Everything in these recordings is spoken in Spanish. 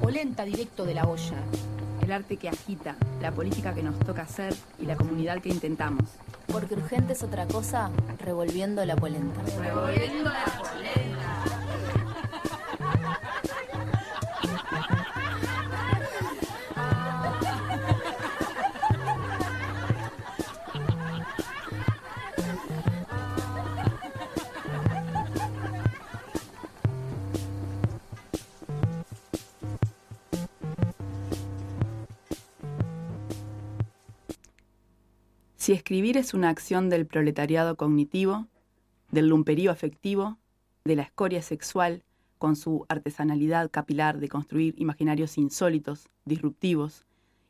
Polenta directo de la olla. El arte que agita, la política que nos toca hacer y la comunidad que intentamos. Porque urgente es otra cosa, revolviendo la polenta. Revolviendo la Si escribir es una acción del proletariado cognitivo, del lumperío afectivo, de la escoria sexual, con su artesanalidad capilar de construir imaginarios insólitos, disruptivos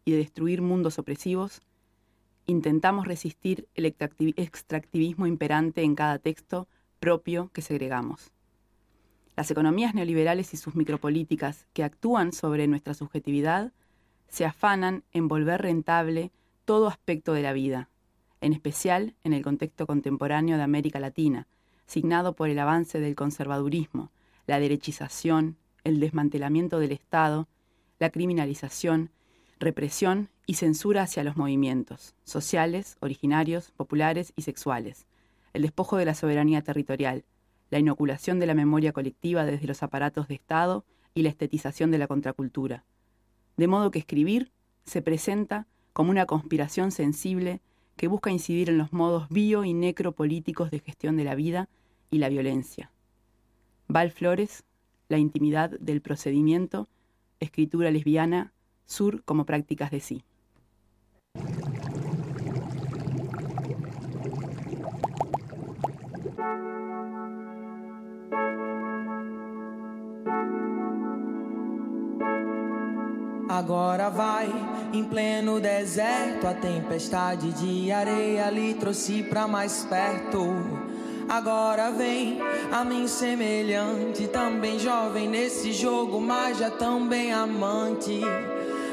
y de destruir mundos opresivos, intentamos resistir el extractivismo imperante en cada texto propio que segregamos. Las economías neoliberales y sus micropolíticas que actúan sobre nuestra subjetividad se afanan en volver rentable todo aspecto de la vida, en especial en el contexto contemporáneo de América Latina, signado por el avance del conservadurismo, la derechización, el desmantelamiento del Estado, la criminalización, represión y censura hacia los movimientos sociales, originarios, populares y sexuales, el despojo de la soberanía territorial, la inoculación de la memoria colectiva desde los aparatos de Estado y la estetización de la contracultura. De modo que escribir se presenta como una conspiración sensible que busca incidir en los modos bio y necropolíticos de gestión de la vida y la violencia. Val Flores, La intimidad del procedimiento, escritura lesbiana, sur como prácticas de sí. Agora vai em pleno deserto, a tempestade de areia lhe trouxe pra mais perto. Agora vem a mim semelhante, também jovem nesse jogo, mas já também amante.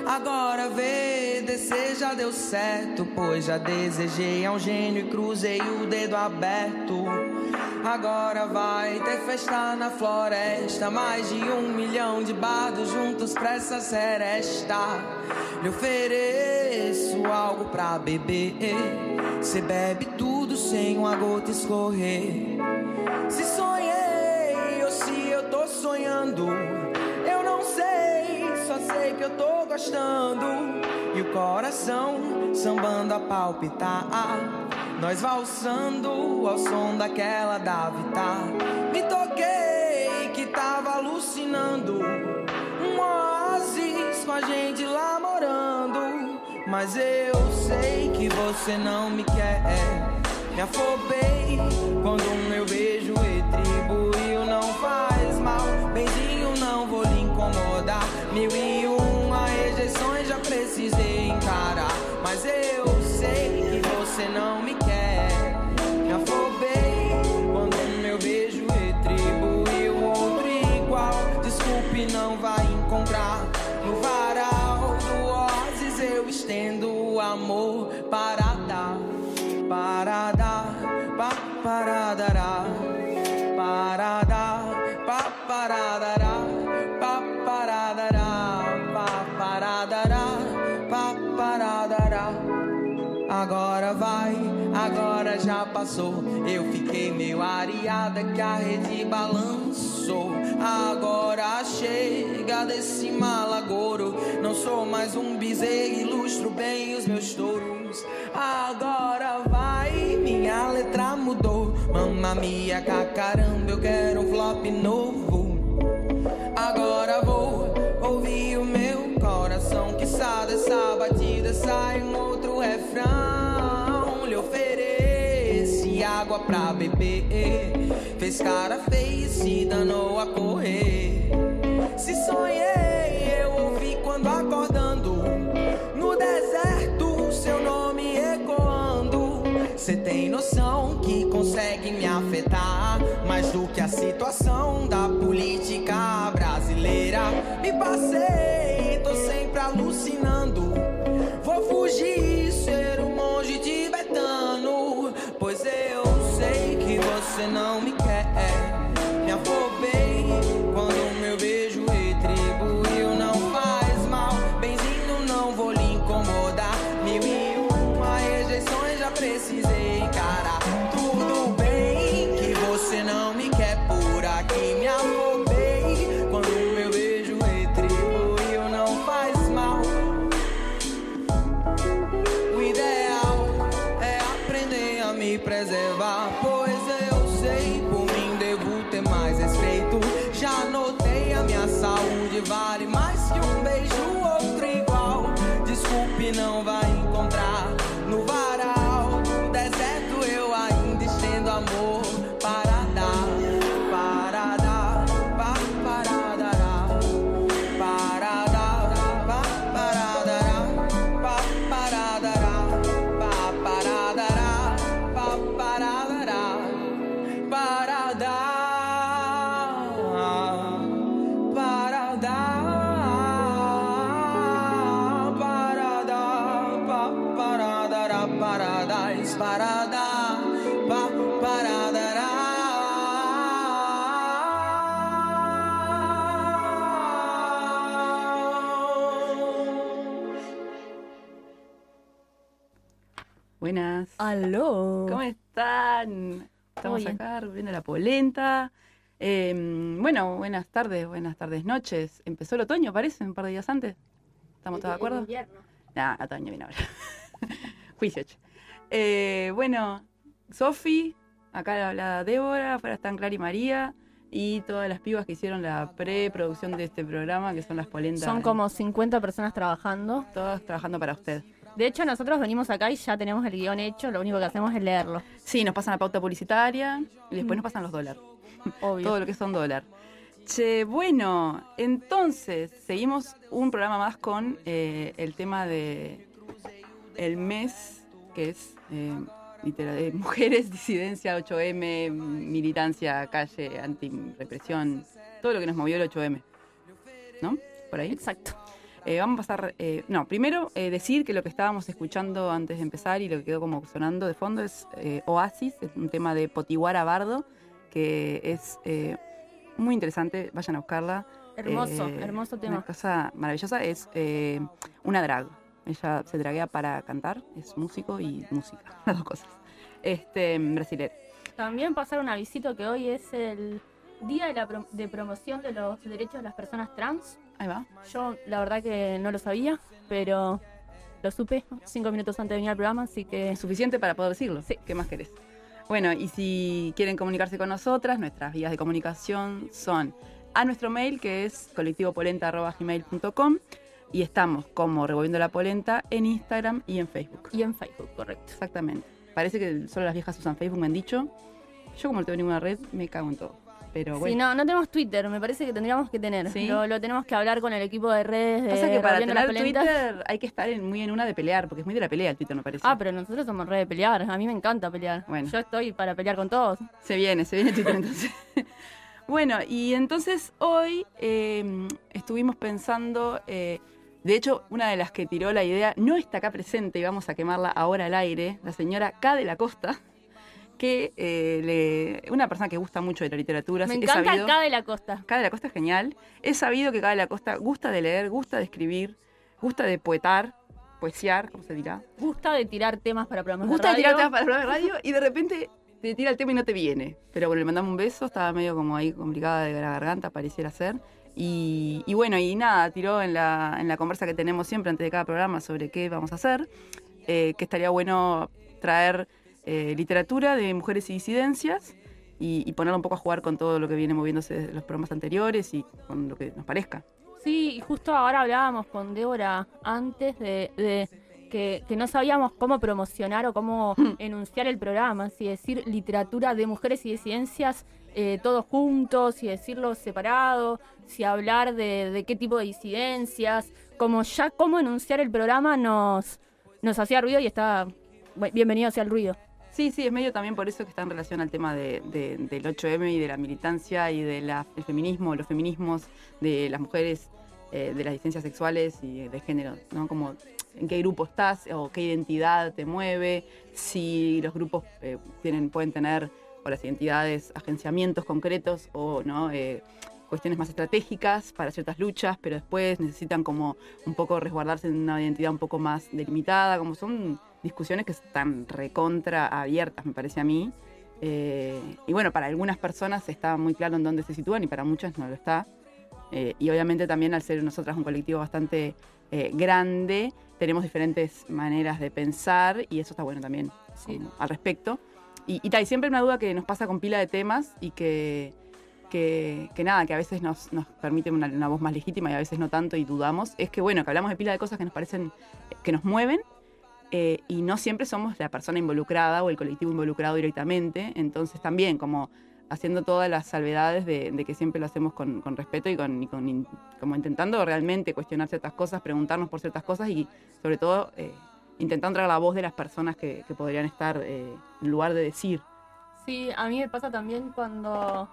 Agora vê, descer já deu certo, pois já desejei a um gênio e cruzei o dedo aberto. Agora vai ter festa na floresta. Mais de um milhão de bardos juntos pra essa seresta. Lhe ofereço algo pra beber. Cê bebe tudo sem uma gota escorrer. Se sonhei ou se eu tô sonhando. Sei que eu tô gostando. E o coração sambando a palpitar. Nós valsando ao som daquela da Vitar. Me toquei que tava alucinando. Um oásis com a gente lá morando. Mas eu sei que você não me quer. Me afobei quando o meu beijo retribuiu. Não faz Mas eu sei que você não me quer. Me afobei quando meu beijo retribuiu outro igual. Desculpe, não vai encontrar. No varal do oásis eu estendo o amor para dar, para dar, pa, para dará, Agora vai, agora já passou. Eu fiquei meio areada que a rede balançou. Agora chega desse malagouro. Não sou mais um bezerro, ilustro bem os meus touros. Agora vai, minha letra mudou. Mamma mia, caramba, eu quero um flop novo. Agora vou ouvir o meu coração que sabe dessa batida sai outro refrão. Lhe ofereci água pra beber. Fez cara feia e se danou a correr. Se sonhei, eu ouvi quando acordando. No deserto, seu nome ecoando. Cê tem noção que consegue me afetar mais do que a situação da política brasileira. Me passei, tô sempre alucinando. Vou fugir que você não me quer. ¡Aló! ¿Cómo están? Estamos acá viendo la polenta. Eh, bueno, buenas tardes, buenas tardes, noches. Empezó el otoño, parece, un par de días antes. ¿Estamos todos de acuerdo? Nah, otoño viene ahora. Juicio. Eh, bueno, Sofi, acá habla Débora, afuera están Clara y María y todas las pibas que hicieron la preproducción de este programa, que son las polentas. Son como 50 personas trabajando. Todas trabajando para usted. De hecho, nosotros venimos acá y ya tenemos el guion hecho, lo único que hacemos es leerlo. Sí, nos pasan la pauta publicitaria y después nos pasan los dólares. Obvio. todo lo que son dólar. Che, bueno, entonces seguimos un programa más con eh, el tema de el mes, que es eh, litera- eh, mujeres, disidencia, 8M, militancia, calle, anti-represión, todo lo que nos movió el 8M. ¿No? Por ahí. Exacto. Eh, vamos a pasar. eh, no, primero eh, decir que lo que estábamos escuchando antes de empezar y lo que quedó como sonando de fondo es eh, Oasis, es un tema de Potiguara Bardo, que es muy interesante. Vayan a buscarla. Hermoso, hermoso Una tema. cosa maravillosa. Es una drag. Ella se draguea para cantar, es músico y música, las dos cosas. Este, brasilero. También pasar un avisito que hoy es el Día de, la pro- de Promoción de los Derechos de las Personas Trans. Ahí va. Yo la verdad que no lo sabía, pero lo supe cinco minutos antes de venir al programa, así que Es suficiente para poder decirlo. Sí. ¿Qué más querés? Bueno, y si quieren comunicarse con nosotras, nuestras vías de comunicación son a nuestro mail, que es colectivopolenta.gmail.com y estamos como Revolviendo la Polenta en Instagram y en Facebook. y en Facebook, correcto. Exactamente. Parece que solo las viejas usan Facebook, me han dicho. Yo como no tengo ninguna red, me cago en todo. Pero Sí, no, no tenemos Twitter, me parece que tendríamos que tener. ¿Sí? Lo, lo tenemos que hablar con el equipo de redes de Pasa que para tener. Twitter hay que estar en- muy en una de pelear, porque es muy de la pelea el Twitter, me parece. Ah, pero nosotros somos re de pelear. A mí me encanta pelear. Bueno. Yo estoy para pelear con todos. Se viene, se viene Twitter entonces. bueno, y entonces hoy eh, estuvimos pensando, eh, de hecho, una de las que tiró la idea no está acá presente y vamos a quemarla ahora al aire, la señora K de la Costa, que eh, le, una persona que gusta mucho de la literatura. Me encanta sabido- acá de la costa. K de la Costa es genial. Es sabido que K de la Costa gusta de leer, gusta de escribir, gusta de poetar, poesiar, ¿cómo se dirá? Gusta de tirar temas para programas Gusta de de tirar radio. temas para el programa de radio y de repente te tira el tema y no te viene. Pero bueno, le mandamos un beso, estaba medio como ahí complicada de la garganta, pareciera ser. Y, y bueno, y nada, tiró en la, en la conversa que tenemos siempre antes de cada programa sobre qué vamos a hacer, eh, que estaría bueno traer eh, literatura de mujeres y disidencias y, y ponerlo un poco a jugar con todo lo que viene moviéndose desde los programas anteriores y con lo que nos parezca. Sí, y justo ahora hablábamos con Débora antes de, de que, que no sabíamos cómo promocionar o cómo Hmm. enunciar el programa, si decir literatura de mujeres y disidencias eh, todos juntos, si decirlo separado, si hablar de, de qué tipo de disidencias, como ya cómo enunciar el programa nos, nos hacía ruido y está bu- bienvenido sea el ruido. Sí, sí, es medio también por eso que está en relación al tema de, de- del 8M y de la militancia y del feminismo, los feminismos, de las mujeres eh, de las disidencias sexuales y de género, ¿no? Como en qué grupo estás o qué identidad te mueve, si los grupos eh, pueden tener, o las identidades, agenciamientos concretos o no eh, cuestiones más estratégicas para ciertas luchas, pero después necesitan como un poco resguardarse en una identidad un poco más delimitada, como son discusiones que están recontra abiertas, me parece a mí. Eh, y bueno, para algunas personas está muy claro en dónde se sitúan y para muchas no lo está. Eh, y obviamente también al ser nosotras un colectivo bastante eh, grande, tenemos diferentes maneras de pensar y eso está bueno también como al respecto. Y, y y siempre una duda que nos pasa con pila de temas y que, que, que nada, que a veces nos, nos permite una, una voz más legítima y a veces no tanto y dudamos, es que bueno, que hablamos de pila de cosas que nos parecen, que nos mueven eh, y no siempre somos la persona involucrada o el colectivo involucrado directamente, entonces también como haciendo todas las salvedades de, de que siempre lo hacemos con, con respeto y, con, y con como intentando realmente cuestionar ciertas cosas, preguntarnos por ciertas cosas y sobre todo eh, intentando traer la voz de las personas que, que podrían estar eh, en lugar de decir. Sí, a mí me pasa también cuando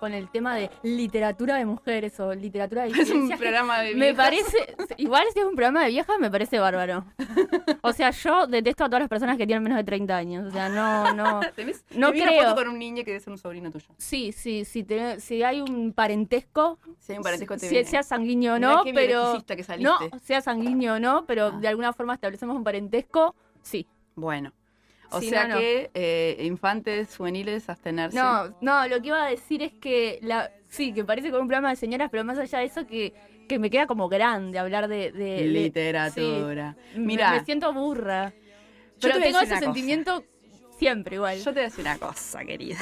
con el tema de literatura de mujeres o literatura de Es un programa de Me viejas. parece, igual si es un programa de viejas, me parece bárbaro. O sea, yo detesto a todas las personas que tienen menos de 30 años. O sea, no, no. ¿Tenés- No vi una creo. foto con un niño que debe ser un sobrino tuyo. Sí, sí, sí, te- si hay un parentesco, Si hay un parentesco te si- sea sanguíneo o no, pero que no, sea sanguíneo o no, pero Ah. de alguna forma establecemos un parentesco, sí. Bueno. O Sí, sea no, no. que eh, infantes juveniles abstenerse. No, no, lo que iba a decir es que la, sí, que parece como un programa de señoras, pero más allá de eso que, que me queda como grande hablar de, de- de- Literatura. sí. Mira, me, me siento burra. Pero te tengo ese una cosa. sentimiento siempre igual. yo te voy a decir una cosa, querida.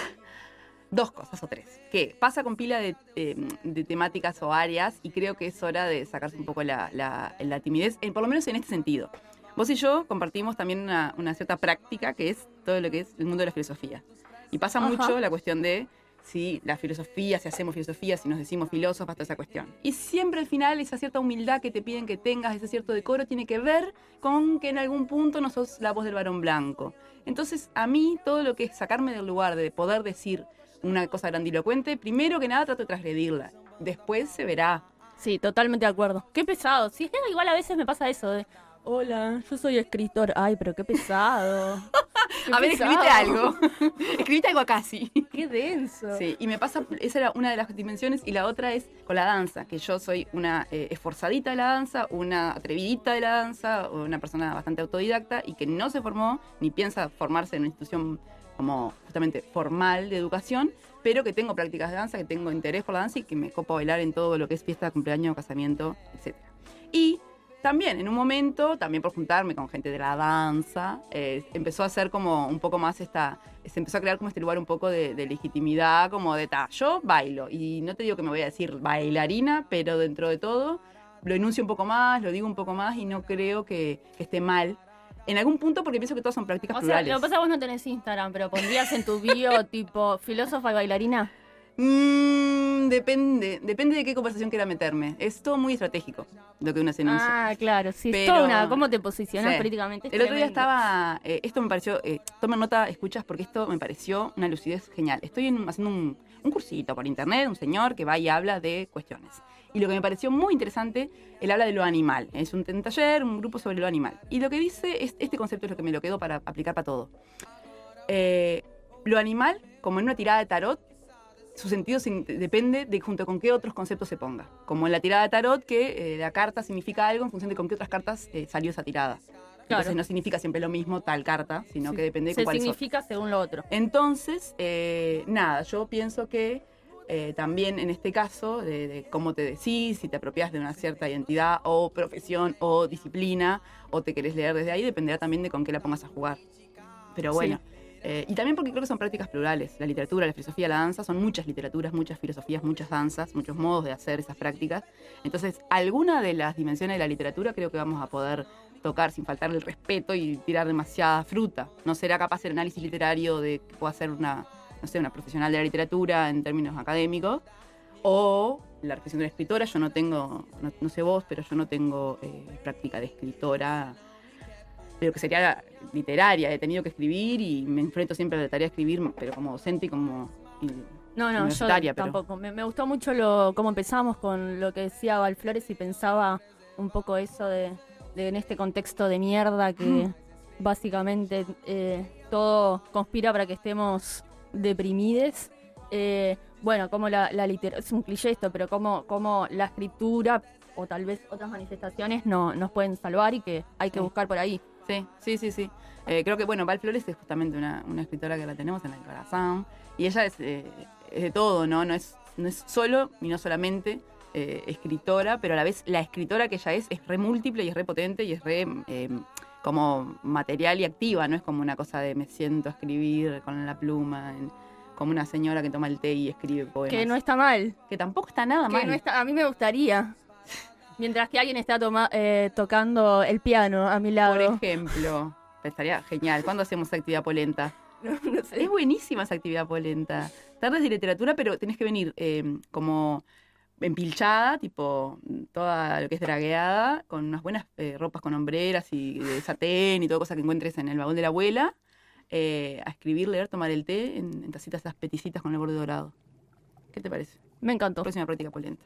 Dos cosas o tres. Que pasa con pila de, eh, de temáticas o áreas y creo que es hora de sacarse un poco la, la- la timidez, por lo menos en este sentido. Vos y yo compartimos también una, una cierta práctica que es todo lo que es el mundo de la filosofía. Y pasa Ajá. mucho la cuestión de si la filosofía, si hacemos filosofía, si nos decimos filósofas, toda esa cuestión. Y siempre al final esa cierta humildad que te piden que tengas, ese cierto decoro, tiene que ver con que en algún punto no sos la voz del varón blanco. Entonces, a mí, todo lo que es sacarme del lugar de poder decir una cosa grandilocuente, primero que nada trato de transgredirla. Después se verá. Sí, totalmente de acuerdo. Qué pesado. Sí, igual a veces me pasa eso de, hola, yo soy escritor. Ay, pero qué pesado. Qué a ver, pesado. escribite algo. escribite algo acá, sí. Qué denso. Sí, y me pasa, esa era una de las dimensiones, y la otra es con la danza, que yo soy una eh, esforzadita de la danza, una atrevidita de la danza, una persona bastante autodidacta y que no se formó ni piensa formarse en una institución como justamente formal de educación, pero que tengo prácticas de danza, que tengo interés por la danza y que me copo bailar en todo lo que es fiesta, cumpleaños, casamiento, etc. Y también, en un momento, también por juntarme con gente de la danza, eh, empezó a ser como un poco más esta, se empezó a crear como este lugar un poco de, de legitimidad, como de, ta, yo bailo, y no te digo que me voy a decir bailarina, pero dentro de todo lo enuncio un poco más, lo digo un poco más y no creo que, que esté mal. En algún punto porque pienso que todas son prácticas O sea, lo que pasa es que vos no tenés Instagram, pero pondrías en tu bio tipo filósofa y bailarina. Mm, depende, depende de qué conversación quiera meterme. Es todo muy estratégico lo que uno se enuncia. Ah, claro, sí. Pero- Toda una, ¿Cómo te posicionas Sí. políticamente? Es El otro día tremendo. estaba, eh, esto me pareció, eh, tomen nota, escuchas, porque esto me pareció una lucidez genial. Estoy en- haciendo un, un cursito por internet, un señor que va y habla de cuestiones. Y lo que me pareció muy interesante, él habla de lo animal. Es un, un taller, un grupo sobre lo animal. Y lo que dice, es, este concepto es lo que me lo quedo para aplicar para todo. Eh, lo animal, como en una tirada de tarot, su sentido depende de junto con qué otros conceptos se ponga. Como en la tirada de tarot, que eh, la carta significa algo en función de con qué otras cartas eh, salió esa tirada. Entonces Claro. no significa siempre lo mismo tal carta, sino Sí. que depende de Se son. significa según lo otro. Entonces, eh, nada, yo pienso que eh, también en este caso, de, de cómo te decís, si te apropias de una cierta identidad o profesión o disciplina, o te querés leer desde ahí, dependerá también de con qué la pongas a jugar. Pero bueno. Eh, y también porque creo que son prácticas plurales. La literatura, la filosofía, la danza son muchas literaturas, muchas filosofías, muchas danzas, muchos modos de hacer esas prácticas. Entonces, alguna de las dimensiones de la literatura creo que vamos a poder tocar sin faltar el respeto y tirar demasiada fruta. No será capaz el análisis literario de que pueda ser una, no sé, una profesional de la literatura en términos académicos. O la profesión de la escritora, yo no tengo, no, no sé vos, pero yo no tengo eh, práctica de escritora de lo que sería literaria. He tenido que escribir y me enfrento siempre a la tarea de escribir, pero como docente y como... y- No, no, yo pero- tampoco. Me, me gustó mucho lo cómo empezamos con lo que decía Valflores y pensaba un poco eso de, de en este contexto de mierda que básicamente eh, todo conspira para que estemos deprimides. Eh, bueno, como la, la literatura, es un cliché esto, pero como, como la escritura o tal vez otras manifestaciones no, nos pueden salvar y que hay que Sí. buscar por ahí. Sí, sí, sí, sí. Eh, creo que, bueno, Val Flores es justamente una, una escritora que la tenemos en el corazón. Y ella es, eh, es de todo, ¿no? No es, no es solo y no solamente eh, escritora, pero a la vez la escritora que ella es es re múltiple y es re potente y es re eh, como material y activa, no es como una cosa de me siento a escribir con la pluma, en- como una señora que toma el té y escribe poemas. Que no está mal. Que tampoco está nada Que mal. no está, a mí me gustaría. Mientras que alguien está toma- eh, tocando el piano a mi lado. Por ejemplo, estaría genial. ¿Cuándo hacemos actividad polenta? No, no sé. Es buenísima esa actividad polenta. Tardes de literatura, pero tenés que venir eh, como empilchada, tipo toda lo que es dragueada, con unas buenas eh, ropas con hombreras y de satén y todo cosa que encuentres en el vagón de la abuela, eh, a escribir, leer, tomar el té en, en tacitas esas peticitas con el borde dorado. ¿Qué te parece? Me encantó. Próxima práctica polenta.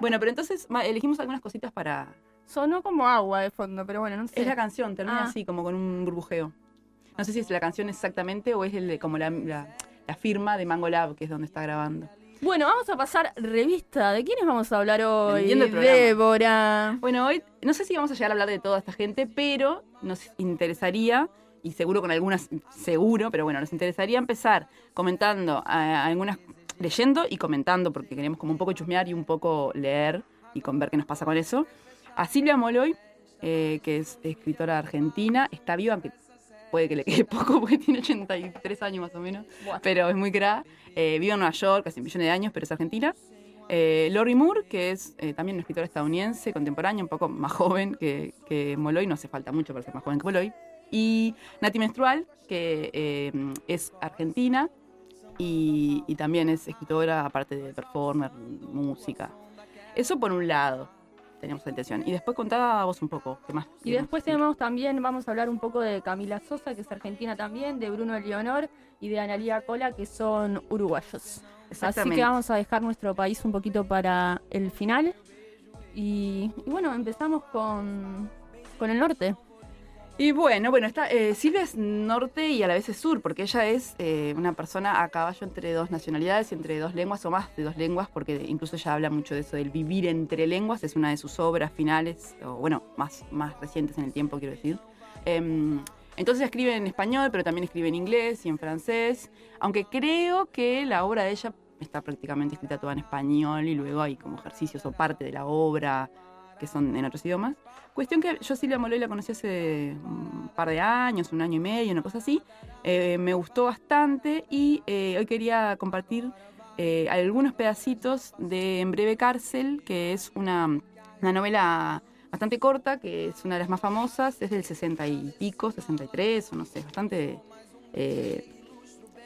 Bueno, pero entonces elegimos algunas cositas para... Sonó como agua de fondo, pero bueno, no sé. Es la canción, termina Ah. así, como con un burbujeo. No sé si es la canción exactamente o es el como la, la- la firma de Mango Lab, que es donde está grabando. Bueno, vamos a pasar revista. ¿De quiénes vamos a hablar hoy? Débora. Bueno, hoy no sé si vamos a llegar a hablar de toda esta gente, pero nos interesaría, y seguro con algunas, seguro, pero bueno, nos interesaría empezar comentando a, algunas, leyendo y comentando, porque queremos como un poco chusmear y un poco leer y con ver qué nos pasa con eso. A Silvia Moloy, eh, que es escritora argentina, está viva, aunque puede que le quede poco porque tiene 83 años más o menos, Buah. pero es muy cra. Eh, vive en Nueva York, un millón de años, pero es argentina. Eh, Lori Moore, que es eh, también una escritora estadounidense, contemporánea, un poco más joven que, que Molloy, no hace falta mucho para ser más joven que Molloy. Y Nati Menstrual, que eh, es argentina y, y también es escritora, aparte de performer, música. Eso por un lado, teníamos la intención. Y después contaba vos un poco, ¿qué más? Y después tenemos también, vamos a hablar un poco de Camila Sosa, que es argentina también, de Bruno Leonor y de Analia Cola, que son uruguayos. Así que vamos a dejar nuestro país un poquito para el final. Y, y bueno, empezamos con, con el norte. Y bueno, bueno, está, eh, Silvia es norte y a la vez es sur, porque ella es eh, una persona a caballo entre dos nacionalidades entre dos lenguas o más de dos lenguas, porque incluso ella habla mucho de eso, del vivir entre lenguas, es una de sus obras finales, o bueno, más, más recientes en el tiempo, quiero decir. Em, entonces escribe en español, pero también escribe en inglés y en francés, aunque creo que la obra de ella está prácticamente escrita toda en español y luego hay como ejercicios o parte de la obra que son en otros idiomas. Cuestión que yo Silvia Moloy la conocí hace un par de años, un año y medio, una cosa así. Eh, me gustó bastante y eh, hoy quería compartir eh, algunos pedacitos de En breve cárcel, que es una, una novela bastante corta, que es una de las más famosas, es del 60 y pico, 63, o no sé, bastante... eh,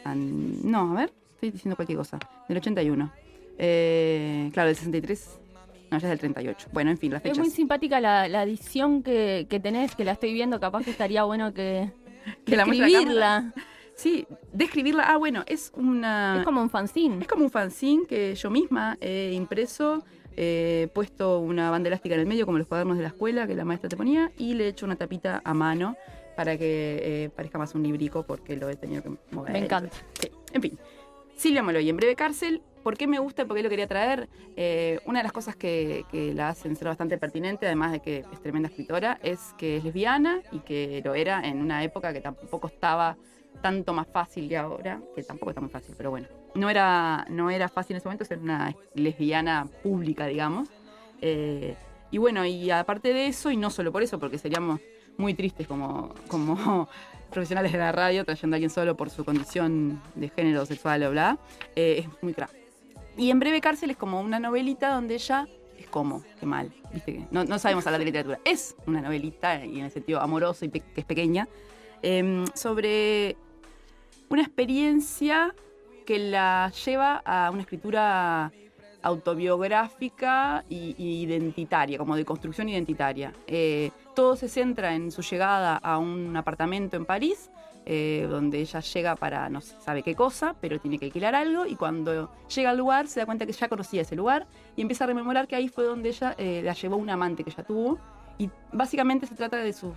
an- no, a ver, estoy diciendo cualquier cosa, del 81. Eh, claro, del 63, no, ya es del 38. Bueno, en fin, las Es fechas. muy simpática la, la edición que, que tenés, que la estoy viendo, capaz que estaría bueno que, Que la muestre la escribirla. Sí, describirla. Ah, bueno, es una. Es como un fanzine. es como un fanzine que yo misma he impreso, he puesto una banda elástica en el medio, como los cuadernos de la escuela que la maestra te ponía, y le he hecho una tapita a mano para que eh, parezca más un librico, porque lo he tenido que mover. Me encanta. Sí, en fin. Silvia Moloy, en breve cárcel. ¿Por qué me gusta y por qué lo quería traer? Eh, una de las cosas que, la hacen ser bastante pertinente, además de que es tremenda escritora, es que es lesbiana y que lo era en una época que tampoco estaba tanto más fácil que ahora, que tampoco está muy fácil, pero bueno. No era, no era fácil en ese momento ser una lesbiana pública, digamos. Eh, y bueno, y aparte de eso, y no solo por eso, porque seríamos muy tristes como, como profesionales de la radio trayendo a alguien solo por su condición de género sexual o bla, eh, es muy crack. Y en breve cárcel es como una novelita donde ella es como, qué mal, no, no sabemos hablar de literatura. Es una novelita y en el sentido amoroso y que es pequeña, em, sobre una experiencia que la lleva a una escritura autobiográfica y, y identitaria, como de construcción identitaria. Eh, todo se centra en su llegada a un apartamento en París, eh, donde ella llega para no sabe qué cosa, pero tiene que alquilar algo y cuando llega al lugar se da cuenta que ya conocía ese lugar y empieza a rememorar que ahí fue donde ella eh, la llevó un amante que ella tuvo. Y básicamente se trata de su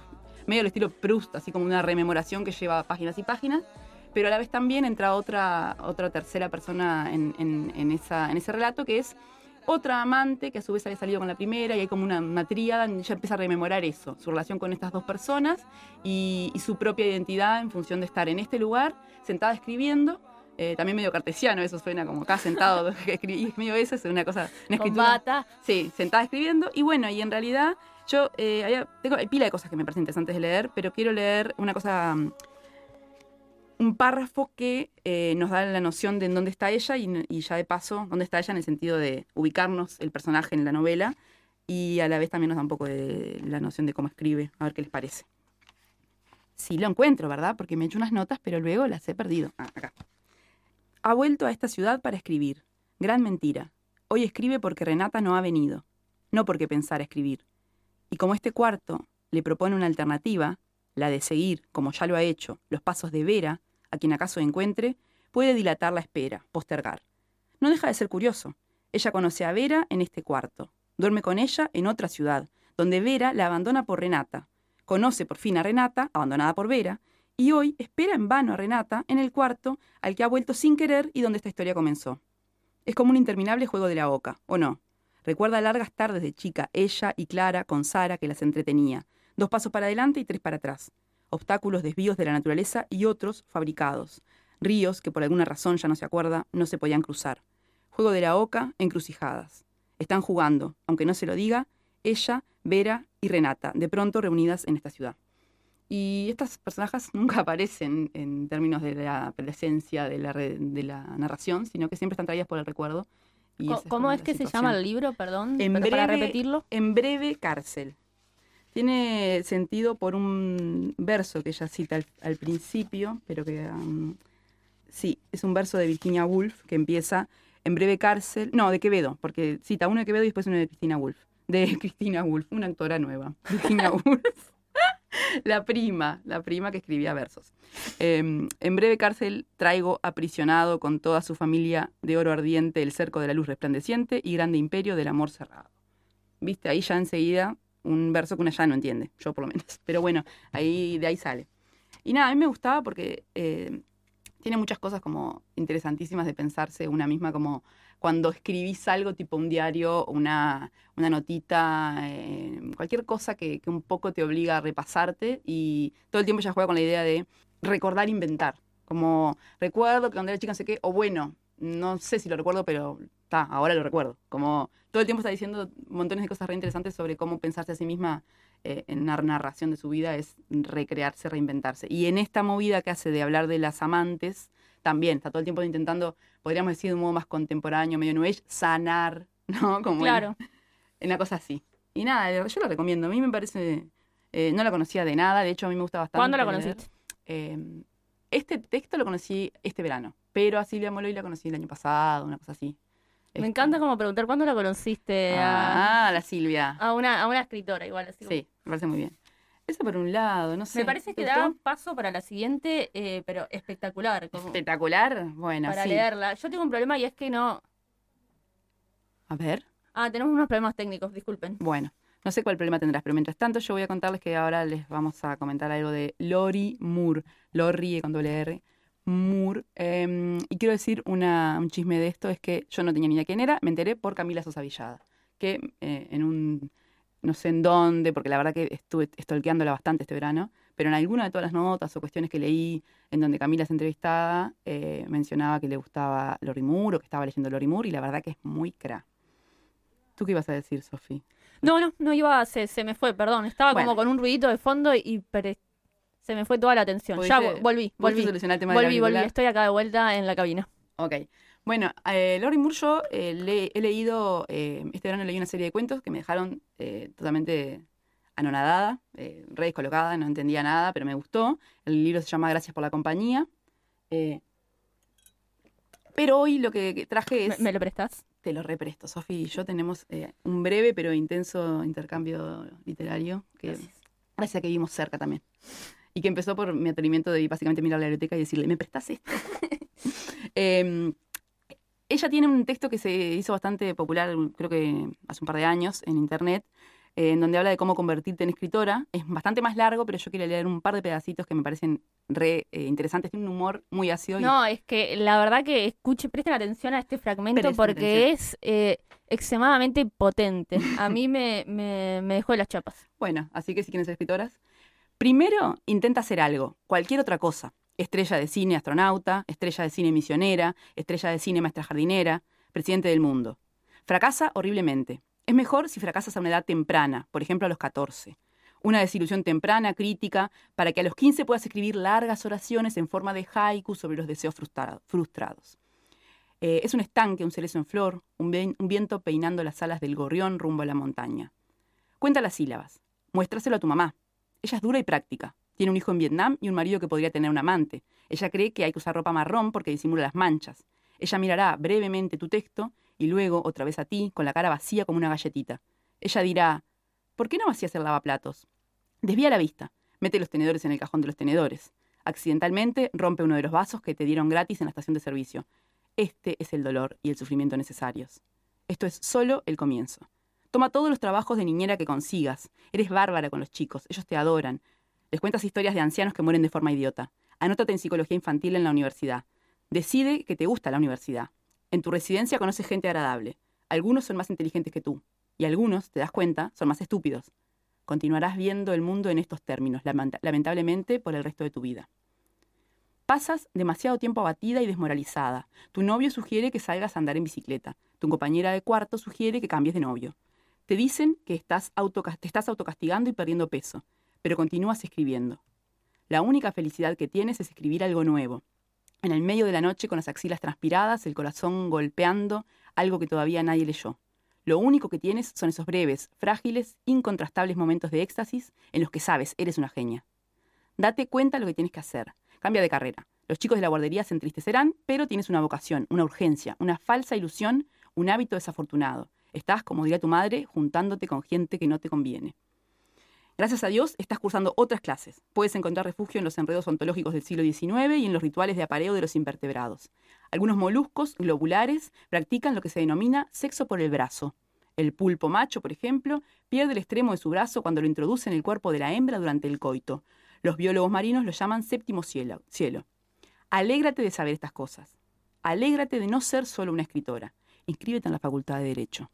medio del estilo Proust, así como una rememoración que lleva páginas y páginas, pero a la vez también entra otra, otra tercera persona en, en- en esa, en ese relato que es otra amante que a su vez había salido con la primera y hay como una, una tríada ella empieza a rememorar eso, su relación con estas dos personas y, y su propia identidad en función de estar en este lugar, sentada escribiendo. eh, también medio cartesiano, eso suena como acá sentado, es medio eso, es una cosa, una Con escritura. bata. Sí, sentada escribiendo. Y bueno, y en realidad yo eh, había- tengo hay pila de cosas que me parecen interesantes de leer, pero quiero leer una cosa, un párrafo que eh, nos da la noción de en dónde está ella y, ya de paso, dónde está ella en el sentido de ubicarnos el personaje en la novela y a la vez también nos da un poco de la noción de cómo escribe, a ver qué les parece. Sí, lo encuentro, ¿verdad? Porque me he hecho unas notas, pero luego las he perdido. Ah, acá. Ha vuelto a esta ciudad para escribir. Gran mentira. Hoy escribe porque Renata no ha venido, no porque pensara escribir. Y como este cuarto le propone una alternativa, la de seguir, como ya lo ha hecho, los pasos de Vera, a quien acaso encuentre, puede dilatar la espera, postergar. No deja de ser curioso. Ella conoce a Vera en este cuarto, duerme con ella en otra ciudad, donde Vera la abandona por Renata, conoce por fin a Renata, abandonada por Vera, y hoy espera en vano a Renata en el cuarto al que ha vuelto sin querer y donde esta historia comenzó. Es como un interminable juego de la oca, ¿o no? Recuerda largas tardes de chica, ella y Clara con Sara que las entretenía. Dos pasos para adelante y tres para atrás. Obstáculos, desvíos de la naturaleza y otros fabricados. Ríos que por alguna razón ya no se acuerda, no se podían cruzar. Juego de la oca, encrucijadas. Están jugando, aunque no se lo diga, ella, Vera y Renata, de pronto reunidas en esta ciudad. Y estas personajes nunca aparecen en términos de la presencia de la, re- de la narración, sino que siempre están traídas por el recuerdo. Y ¿Cómo es que se llama el libro? Perdón. En para repetirlo. En breve cárcel. Tiene sentido por un verso que ella cita al, al principio, pero que... um, sí, es un verso de Virginia Woolf que empieza en breve cárcel. No, de Quevedo, porque cita uno de Quevedo y después uno de Cristina Woolf. De Cristina Woolf, una actora nueva. Virginia Woolf. La prima, la prima que escribía versos. Eh, en breve cárcel traigo aprisionado con toda su familia de oro ardiente el cerco de la luz resplandeciente y grande imperio del amor cerrado. Viste, ahí ya enseguida un verso que una ya no entiende, yo por lo menos. Pero bueno, ahí de ahí sale. Y nada, a mí me gustaba porque eh, tiene muchas cosas como interesantísimas de pensarse una misma, como cuando escribís algo tipo un diario, una, una notita, eh, cualquier cosa que, que un poco te obliga a repasarte y todo el tiempo ya juega con la idea de recordar, inventar. Como recuerdo que cuando era chica no sé qué, o bueno, no sé si lo recuerdo, pero está, ahora lo recuerdo. Como todo el tiempo está diciendo montones de cosas re interesantes sobre cómo pensarse a sí misma eh, en una narración de su vida es recrearse, reinventarse. Y en esta movida que hace de hablar de las amantes, también está todo el tiempo intentando, podríamos decir de un modo más contemporáneo, medio new age, sanar, ¿no? Como Claro. en una cosa así. Y nada, yo lo recomiendo. A mí me parece. eh, no la conocía de nada, de hecho a mí me gusta bastante. ¿Cuándo la conociste? Eh, este texto lo conocí este verano, pero a Silvia Moloy la conocí el año pasado, una cosa así. Me encanta como preguntar cuándo la conociste a, Ah, la Silvia. a una, a una escritora igual. Así como- Sí, me parece muy bien. Eso por un lado, no sé. Me parece que ¿te da paso para la siguiente, eh, pero espectacular. Como Espectacular. Bueno, para sí. leerla. Yo tengo un problema y es que no. A ver. Ah, tenemos unos problemas técnicos, disculpen. Bueno, no sé cuál problema tendrás, pero mientras tanto yo voy a contarles que ahora les vamos a comentar algo de Lori Moore. Lori con doble R. Moore. Eh, y quiero decir una- un chisme de esto, es que yo no tenía ni idea quién era, me enteré por Camila Sosa Villada, que eh, en un, no sé en dónde, porque la verdad que estuve stalkeándola bastante este verano, pero en alguna de todas las notas o cuestiones que leí en donde Camila es entrevistada, eh, mencionaba que le gustaba Lori Moore o que estaba leyendo Lori Moore y la verdad que es muy cra. ¿Tú qué ibas a decir, Sofi? No, no, no iba, se, se me fue, perdón. Estaba Bueno. como con un ruidito de fondo y se me fue toda la atención. Ya ¿Pudiste- vo- volví, ¿Pudiste volví. solucionar el tema Volví, volví. auricular? Estoy acá de vuelta en la cabina. Ok. Bueno, eh, Moore, yo eh, le- he leído, eh, este verano leí una serie de cuentos que me dejaron eh, totalmente anonadada, re descolocada, no entendía nada, pero me gustó. El libro se llama Gracias por la compañía. Pero hoy lo que traje ¿Me, es... me lo prestás? Te lo represto, Sofi y yo tenemos un breve pero intenso intercambio literario que Gracias. gracias a que vivimos cerca también. Y que empezó por mi atrevimiento de básicamente mirar la biblioteca y decirle, ¿me prestas esto? Em, ella tiene un texto que se hizo bastante popular, creo que hace un par de años, en internet, eh, en donde habla de cómo convertirte en escritora. Es bastante más largo, pero yo quiero leer un par de pedacitos que me parecen re eh, interesantes. Tiene un humor muy ácido. y- No, es que la verdad que escuche, presten atención a este fragmento Presten porque es eh, extremadamente potente. A mí me, me, me dejó de las chapas. Bueno, así que si quieren ser escritoras, primero intenta hacer algo, cualquier otra cosa. Estrella de cine astronauta, estrella de cine misionera, estrella de cine maestra jardinera, presidente del mundo. Fracasa horriblemente. Es mejor si fracasas a una edad temprana, por ejemplo a los 14. Una desilusión temprana, crítica, para que a los 15 puedas escribir largas oraciones en forma de haiku sobre los deseos frustra- frustrados. Eh, es un estanque, un cerezo en flor, un, un viento peinando las alas del gorrión rumbo a la montaña. Cuenta las sílabas. Muéstraselo a tu mamá. Ella es dura y práctica. Tiene un hijo en Vietnam y un marido que podría tener un amante. Ella cree que hay que usar ropa marrón porque disimula las manchas. Ella mirará brevemente tu texto y luego otra vez a ti con la cara vacía como una galletita. Ella dirá, ¿por qué no vacías el lavaplatos? Desvía la vista. Mete los tenedores en el cajón de los tenedores. Accidentalmente rompe uno de los vasos que te dieron gratis en la estación de servicio. Este es el dolor y el sufrimiento necesarios. Esto es solo el comienzo. Toma todos los trabajos de niñera que consigas. Eres bárbara con los chicos, ellos te adoran. Les cuentas historias de ancianos que mueren de forma idiota. Anótate en psicología infantil en la universidad. Decide que te gusta la universidad. En tu residencia conoces gente agradable. Algunos son más inteligentes que tú. Y algunos, te das cuenta, son más estúpidos. Continuarás viendo el mundo en estos términos, lamenta- lamentablemente, por el resto de tu vida. Pasas demasiado tiempo abatida y desmoralizada. Tu novio sugiere que salgas a andar en bicicleta. Tu compañera de cuarto sugiere que cambies de novio. Te dicen que estás te estás autocastigando y perdiendo peso, pero continúas escribiendo. La única felicidad que tienes es escribir algo nuevo. En el medio de la noche, con las axilas transpiradas, el corazón golpeando, algo que todavía nadie leyó. Lo único que tienes son esos breves, frágiles, incontrastables momentos de éxtasis en los que sabes, eres una genia. Date cuenta lo que tienes que hacer. Cambia de carrera. Los chicos de la guardería se entristecerán, pero tienes una vocación, una urgencia, una falsa ilusión, un hábito desafortunado. Estás, como diría tu madre, juntándote con gente que no te conviene. Gracias a Dios, estás cursando otras clases. Puedes encontrar refugio en los enredos ontológicos del siglo XIX y en los rituales de apareo de los invertebrados. Algunos moluscos globulares practican lo que se denomina sexo por el brazo. El pulpo macho, por ejemplo, pierde el extremo de su brazo cuando lo introduce en el cuerpo de la hembra durante el coito. Los biólogos marinos lo llaman séptimo cielo. Alégrate de saber estas cosas. Alégrate de no ser solo una escritora. Inscríbete en la Facultad de Derecho.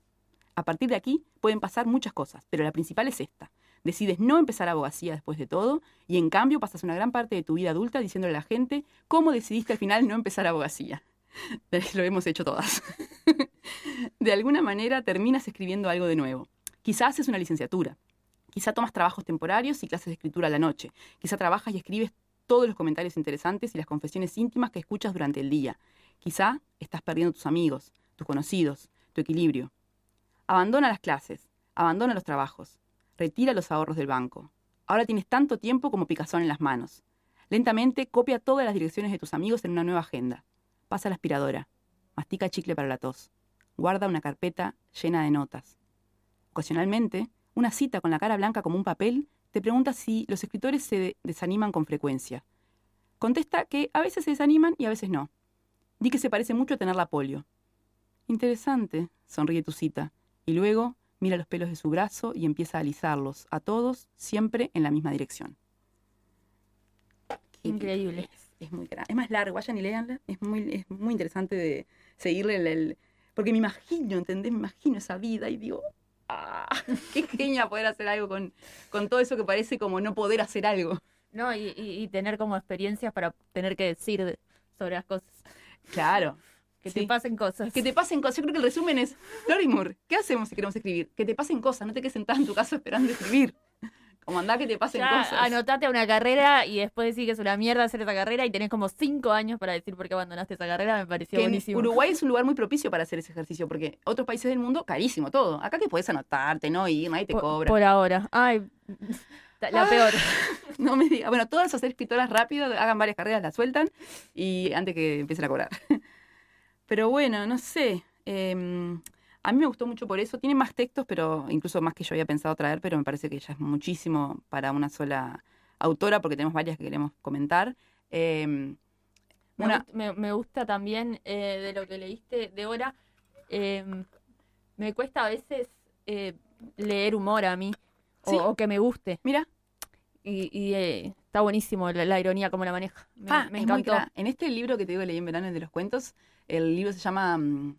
A partir de aquí pueden pasar muchas cosas, pero la principal es esta. Decides no empezar abogacía después de todo y en cambio pasas una gran parte de tu vida adulta diciéndole a la gente cómo decidiste al final no empezar abogacía. Lo hemos hecho todas. de alguna manera terminas escribiendo algo de nuevo. Quizás haces una licenciatura. Quizá tomas trabajos temporarios y clases de escritura a la noche. Quizá trabajas y escribes todos los comentarios interesantes y las confesiones íntimas que escuchas durante el día. Quizá estás perdiendo tus amigos, tus conocidos, tu equilibrio. Abandona las clases, abandona los trabajos, retira los ahorros del banco. Ahora tienes tanto tiempo como picazón en las manos. Lentamente copia todas las direcciones de tus amigos en una nueva agenda. Pasa la aspiradora. Mastica chicle para la tos. Guarda una carpeta llena de notas. Ocasionalmente, una cita con la cara blanca como un papel te pregunta si los escritores se de- desaniman con frecuencia. Contesta que a veces se desaniman y a veces no. Di que se parece mucho a tener la polio. Interesante, sonríe tu cita, y luego mira los pelos de su brazo y empieza a alisarlos, a todos, siempre en la misma dirección. Qué Increíble. Es, es muy. Es más largo, vayan y léanla. Es muy, es muy interesante de seguirle el, el- Porque me imagino, ¿entendés? Me imagino esa vida y digo, ¡ah! ¡Qué genia poder hacer algo con, con todo eso que parece como no poder hacer algo! No, y, y- y tener como experiencias para tener que decir de- sobre las cosas. Claro. Que Sí. te pasen cosas. Que te pasen cosas. Yo creo que el resumen es, Lori Moore, ¿qué hacemos si queremos escribir? Que te pasen cosas, no te quedes sentada en tu casa esperando escribir. Como andá que te pasen Ya cosas. anotate a una carrera y después decís que es una mierda hacer esa carrera y tenés como cinco años para decir por qué abandonaste esa carrera, me pareció que en buenísimo. Uruguay es un lugar muy propicio para hacer ese ejercicio, porque otros países del mundo, carísimo todo. Acá que puedes anotarte, no ir, nadie te por, cobra. por ahora. Ay, la Ah. peor. No me digas. Bueno, todas esas escritoras rápido, hagan varias carreras, las sueltan y antes que empiecen a cobrar. Pero bueno, no sé. em, a mí me gustó mucho por eso. Tiene más textos, pero incluso más que yo había pensado traer, pero me parece que ya es muchísimo para una sola autora, porque tenemos varias que queremos comentar. Eh, Me, una, me- me gusta también eh, de lo que leíste de Hora. eh, me cuesta a veces eh, leer humor a mí, Sí. o que me guste. mira, Y, y, eh, está buenísimo la, la ironía como la maneja. Me, ah, me encantó. En este libro que te digo que leí en verano, el de los cuentos, el libro se llama mm,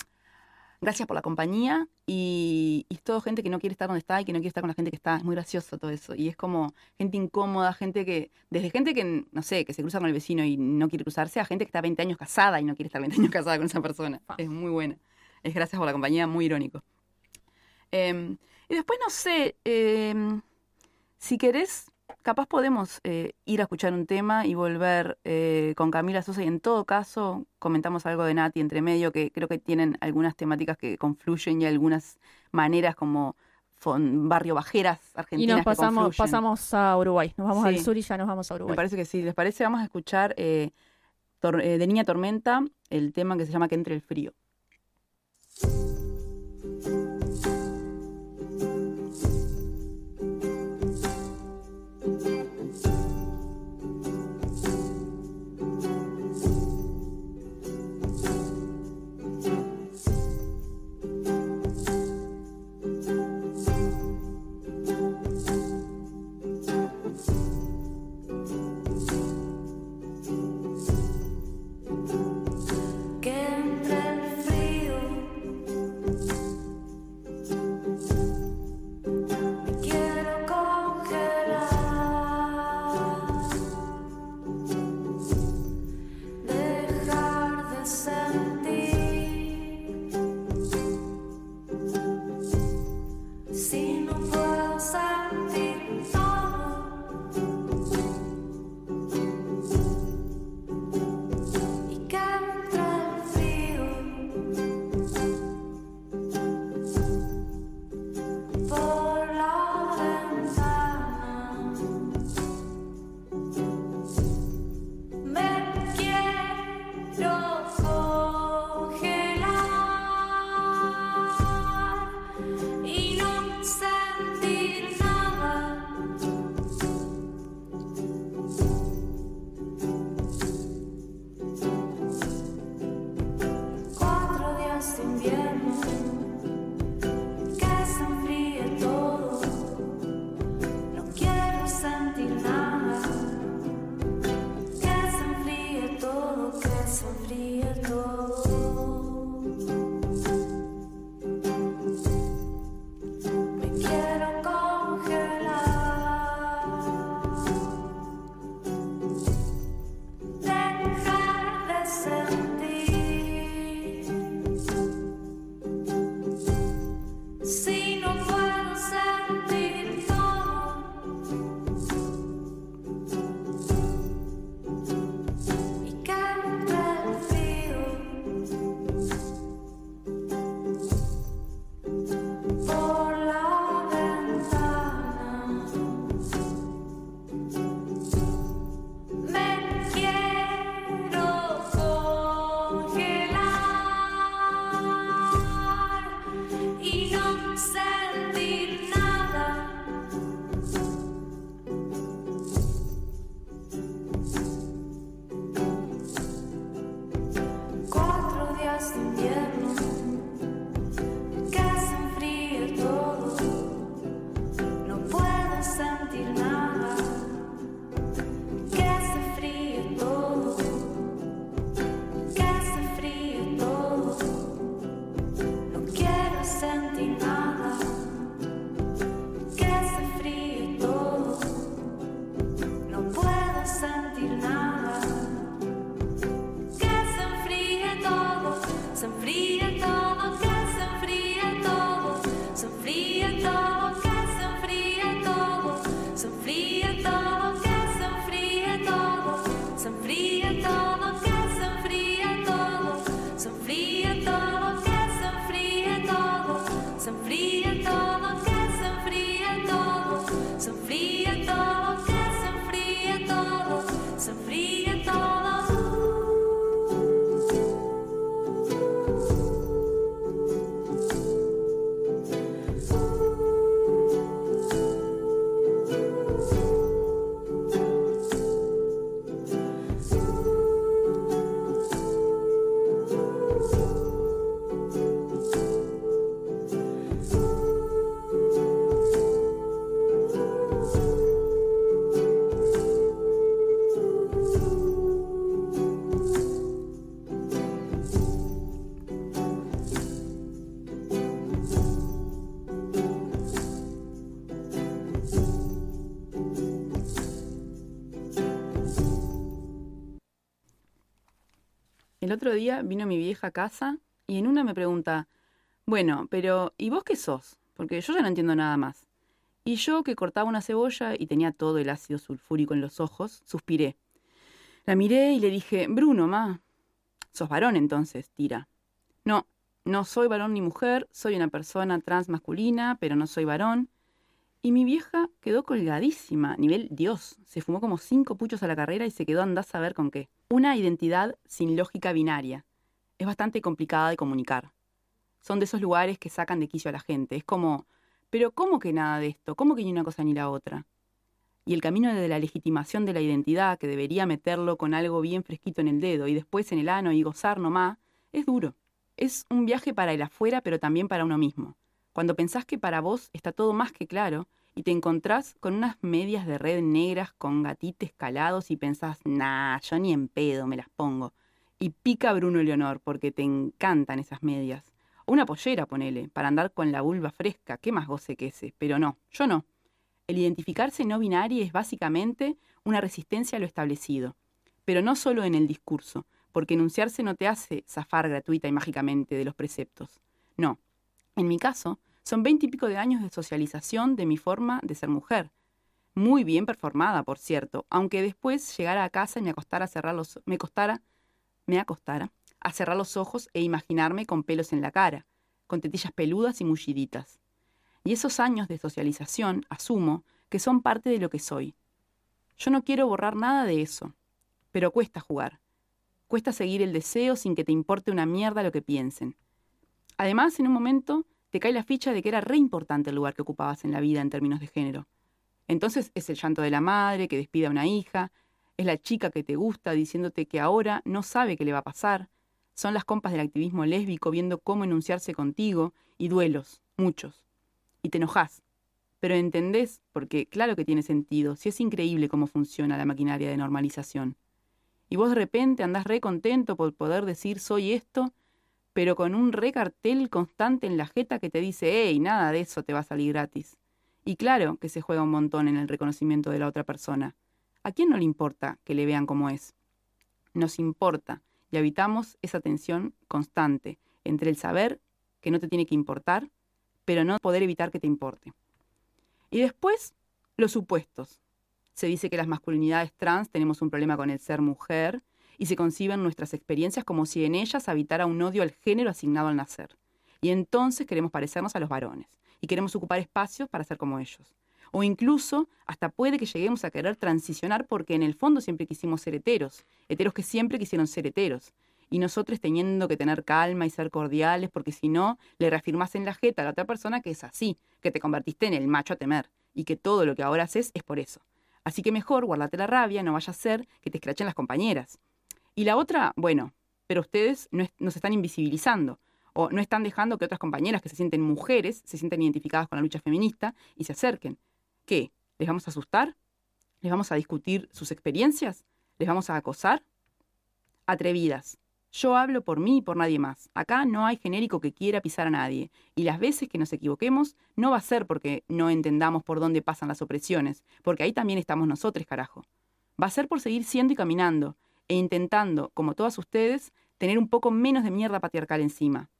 Gracias por la compañía y, y es todo gente que no quiere estar donde está y que no quiere estar con la gente que está. Es muy gracioso todo eso. Y es como gente incómoda, gente que, desde gente que, no sé, que se cruza con el vecino y no quiere cruzarse, a gente que está 20 años casada y no quiere estar 20 años casada con esa persona. Ah. Es muy buena. Es Gracias por la compañía, muy irónico. Em, y después, no sé, em, si querés, capaz podemos eh, ir a escuchar un tema y volver eh, con Camila Sosa y en todo caso comentamos algo de Nati entre medio que creo que tienen algunas temáticas que confluyen y algunas maneras como barrio bajeras Y argentinas nos pasamos, que pasamos a Uruguay. Nos vamos Sí. al sur y ya nos vamos a Me Uruguay. parece que sí. ¿Les parece? Vamos a escuchar eh, de Niña Tormenta el tema que se llama. Que entre el frío El otro día vino mi vieja a casa y en una me pregunta, bueno, pero ¿y vos qué sos? Porque yo ya no entiendo nada más. Y yo, que cortaba una cebolla y tenía todo el ácido sulfúrico en los ojos, suspiré. La miré y le dije, Bruno, ma. ¿Sos varón entonces? Tira. No, no soy varón ni mujer, soy una persona trans masculina, pero no soy varón. Y mi vieja quedó colgadísima, nivel Dios. Se fumó como cinco puchos a la carrera y se quedó andar a saber con qué. Una identidad sin lógica binaria. Es bastante complicada de comunicar. Son de esos lugares que sacan de quicio a la gente. Es como, pero ¿cómo que nada de esto? ¿Cómo que ni una cosa ni la otra? Y el camino de la legitimación de la identidad, que debería meterlo con algo bien fresquito en el dedo y después en el ano y gozar nomás, es duro. Es un viaje para el afuera, pero también para uno mismo cuando pensás que para vos está todo más que claro y te encontrás con unas medias de red negras con gatites calados y pensás, nah, yo ni en pedo me las pongo. Y pica Bruno Leonor porque te encantan esas medias. O una pollera, ponele, para andar con la vulva fresca, qué más goce que ese. Pero no, yo no. El identificarse no binario es básicamente una resistencia a lo establecido. Pero no solo en el discurso, porque enunciarse no te hace zafar gratuita y mágicamente de los preceptos. No. En mi caso, son veinte y pico de años de socialización de mi forma de ser mujer. Muy bien performada, por cierto, aunque después llegara a casa y me acostara a cerrar los me costara me acostara a cerrar los ojos e imaginarme con pelos en la cara, con tetillas peludas y mulliditas. Y esos años de socialización, asumo, que son parte de lo que soy. Yo no quiero borrar nada de eso, pero cuesta jugar. Cuesta seguir el deseo sin que te importe una mierda lo que piensen. Además, en un momento te cae la ficha de que era re importante el lugar que ocupabas en la vida en términos de género. Entonces es el llanto de la madre que despide a una hija, es la chica que te gusta diciéndote que ahora no sabe qué le va a pasar, son las compas del activismo lésbico viendo cómo enunciarse contigo y duelos, muchos. Y te enojas. Pero entendés, porque claro que tiene sentido, si es increíble cómo funciona la maquinaria de normalización. Y vos de repente andás re contento por poder decir soy esto pero con un recartel constante en la jeta que te dice, hey, nada de eso te va a salir gratis. Y claro que se juega un montón en el reconocimiento de la otra persona. ¿A quién no le importa que le vean como es? Nos importa y habitamos esa tensión constante entre el saber que no te tiene que importar, pero no poder evitar que te importe. Y después, los supuestos. Se dice que las masculinidades trans tenemos un problema con el ser mujer y se conciben nuestras experiencias como si en ellas habitara un odio al género asignado al nacer. Y entonces queremos parecernos a los varones y queremos ocupar espacios para ser como ellos. O incluso hasta puede que lleguemos a querer transicionar porque en el fondo siempre quisimos ser heteros, heteros que siempre quisieron ser heteros. Y nosotros teniendo que tener calma y ser cordiales porque si no, le reafirmas en la jeta a la otra persona que es así, que te convertiste en el macho a temer y que todo lo que ahora haces es por eso. Así que mejor guardate la rabia, no vaya a ser que te escrachen las compañeras. Y la otra, bueno, pero ustedes no nos están invisibilizando o no están dejando que otras compañeras que se sienten mujeres, se sienten identificadas con la lucha feminista y se acerquen. ¿Qué? ¿Les vamos a asustar? ¿Les vamos a discutir sus experiencias? ¿Les vamos a acosar? Atrevidas. Yo hablo por mí y por nadie más. Acá no hay genérico que quiera pisar a nadie. Y las veces que nos equivoquemos no va a ser porque no entendamos por dónde pasan las opresiones, porque ahí también estamos nosotros, carajo. Va a ser por seguir siendo y caminando, e intentando, como todas ustedes, tener un poco menos de mierda patriarcal encima.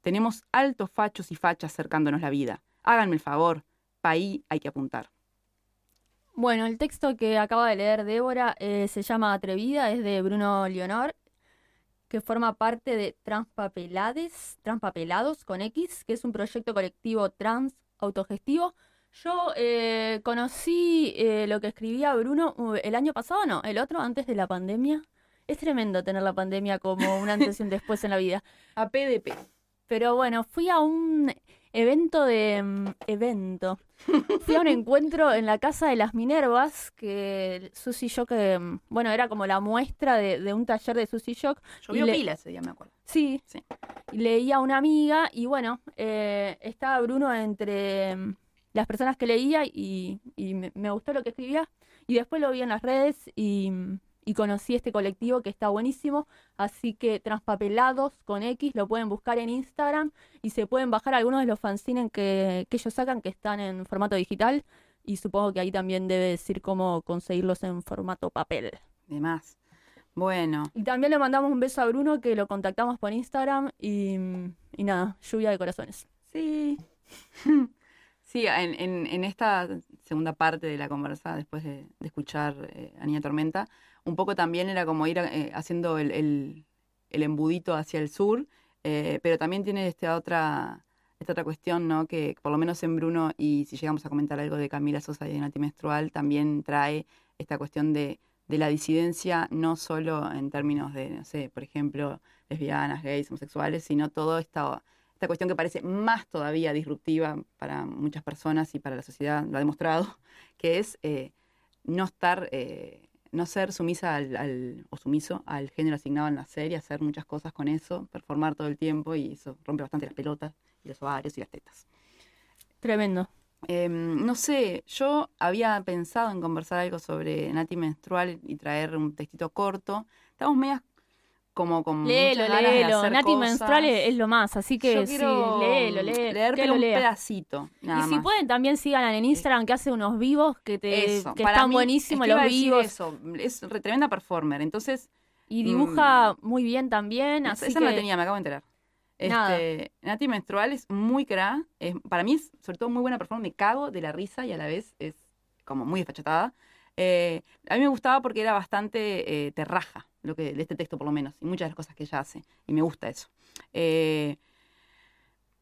Tenemos altos fachos y fachas cercándonos la vida. Háganme el favor, pa' ahí hay que apuntar. Bueno, el texto que acaba de leer Débora eh, se llama Atrevida, es de Bruno Leonor, que forma parte de Transpapelades, Transpapelados con X, que es un proyecto colectivo trans autogestivo yo eh, conocí eh, lo que escribía Bruno uh, el año pasado, no, el otro antes de la pandemia. Es tremendo tener la pandemia como un antes y un después en la vida. A PDP. Pero bueno, fui a un evento de... Mm, evento. Fui a un encuentro en la Casa de las Minervas, que Susi Shock, mm, bueno, era como la muestra de, un taller de Susi Shock. Yo vi pila ese día, me acuerdo. Sí. sí. leía a una amiga y bueno, eh, estaba Bruno entre mm, las personas que leía y, me, gustó lo que escribía. Y después lo vi en las redes y, conocí este colectivo que está buenísimo. Así que Transpapelados con X lo pueden buscar en Instagram y se pueden bajar algunos de los fanzines que, que ellos sacan que están en formato digital. Y supongo que ahí también debe decir cómo conseguirlos en formato papel. De más. Bueno, Y también le mandamos un beso a Bruno que lo contactamos por Instagram y, y nada, lluvia de corazones. sí. Sí, en, en- en esta segunda parte de la conversa, después de, escuchar eh, a Niña Tormenta, un poco también era como ir eh, haciendo el, el- el embudito hacia el sur, eh, pero también tiene esta otra, esta otra cuestión, ¿no? Que por lo menos en Bruno, y si llegamos a comentar algo de Camila Sosa y de Nati Menstrual, también trae esta cuestión de, de la disidencia, no solo en términos de, no sé, por ejemplo, lesbianas, gays, homosexuales, sino todo esta esta cuestión que parece más todavía disruptiva para muchas personas y para la sociedad, lo ha demostrado, que es eh, no estar, eh, no ser sumisa al, al- o sumiso al género asignado al nacer y hacer muchas cosas con eso, performar todo el tiempo y eso rompe bastante las pelotas y los ovarios y las tetas. Tremendo. Em, no sé, yo había pensado en conversar algo sobre Nati menstrual y traer un textito corto. Estamos medias como con Léelo, muchas ganas de léelo. hacer Nati cosas. menstrual es, es lo más, así que Yo sí, léelo, léelo. leer que lo un lea. pedacito. Nada Y si más. pueden también sigan en Instagram que hace unos vivos que te Eso, que para están mí, buenísimos es que iba los vivos Eso. Es re- tremenda performer. Entonces, y dibuja muy bien también, esa así esa que no la tenía, me acabo de enterar. Este, Nati Menstrual es muy cra. Es, para mí es sobre todo muy buena performance. Me cago de la risa y a la vez es como muy desfachatada. Eh, a mí me gustaba porque era bastante eh, terraja, lo que, de este texto por lo menos, y muchas de las cosas que ella hace. Y me gusta eso. Eh,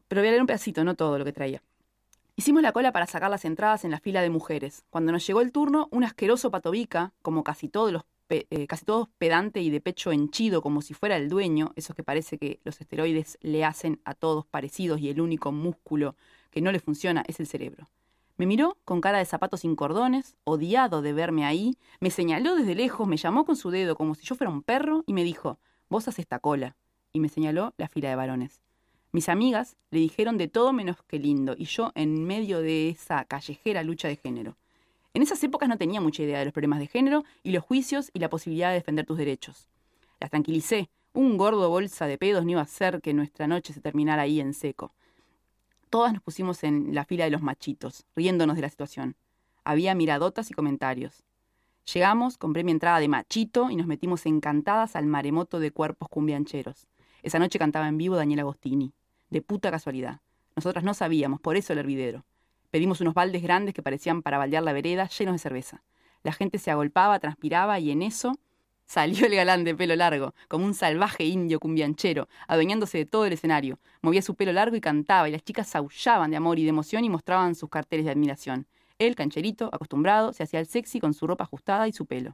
pero voy a leer un pedacito, no todo lo que traía. Hicimos la cola para sacar las entradas en la fila de mujeres. Cuando nos llegó el turno, un asqueroso patobica, como casi todos los eh, casi todos pedante y de pecho henchido, como si fuera el dueño, esos que parece que los esteroides le hacen a todos parecidos y el único músculo que no le funciona es el cerebro. Me miró con cara de zapatos sin cordones, odiado de verme ahí, me señaló desde lejos, me llamó con su dedo como si yo fuera un perro y me dijo, vos haces esta cola. Y me señaló la fila de varones. Mis amigas le dijeron de todo menos que lindo, y yo en medio de esa callejera lucha de género. En esas épocas no tenía mucha idea de los problemas de género y los juicios y la posibilidad de defender tus derechos. Las tranquilicé. Un gordo bolsa de pedos no iba a hacer que nuestra noche se terminara ahí en seco. Todas nos pusimos en la fila de los machitos, riéndonos de la situación. Había miradotas y comentarios. Llegamos, compré mi entrada de machito y nos metimos encantadas al maremoto de cuerpos cumbiancheros. Esa noche cantaba en vivo Daniel Agostini. De puta casualidad. Nosotras no sabíamos, por eso el hervidero. Pedimos unos baldes grandes que parecían para baldear la vereda, llenos de cerveza. La gente se agolpaba, transpiraba y en eso salió el galán de pelo largo, como un salvaje indio cumbianchero, adueñándose de todo el escenario. Movía su pelo largo y cantaba, y las chicas aullaban de amor y de emoción y mostraban sus carteles de admiración. Él, cancherito, acostumbrado, se hacía el sexy con su ropa ajustada y su pelo.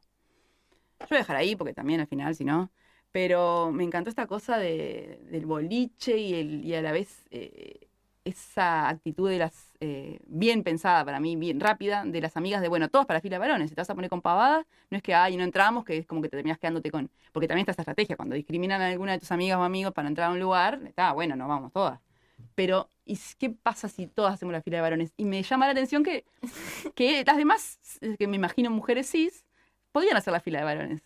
Yo voy a dejar ahí porque también al final, si no. Pero me encantó esta cosa de- del boliche y, el- y a la vez eh, esa actitud de las, eh, bien pensada para mí, bien rápida, de las amigas de, bueno, todos para la fila de varones, si te vas a poner con pavadas, no es que, ay, no entramos, que es como que te terminas quedándote con... Porque también está esta estrategia, cuando discriminan a alguna de tus amigas o amigos para entrar a un lugar, está, bueno, no vamos todas. Pero, ¿y qué pasa si todas hacemos la fila de varones? Y me llama la atención que, que las demás, eh, que me imagino mujeres cis, podían hacer la fila de varones.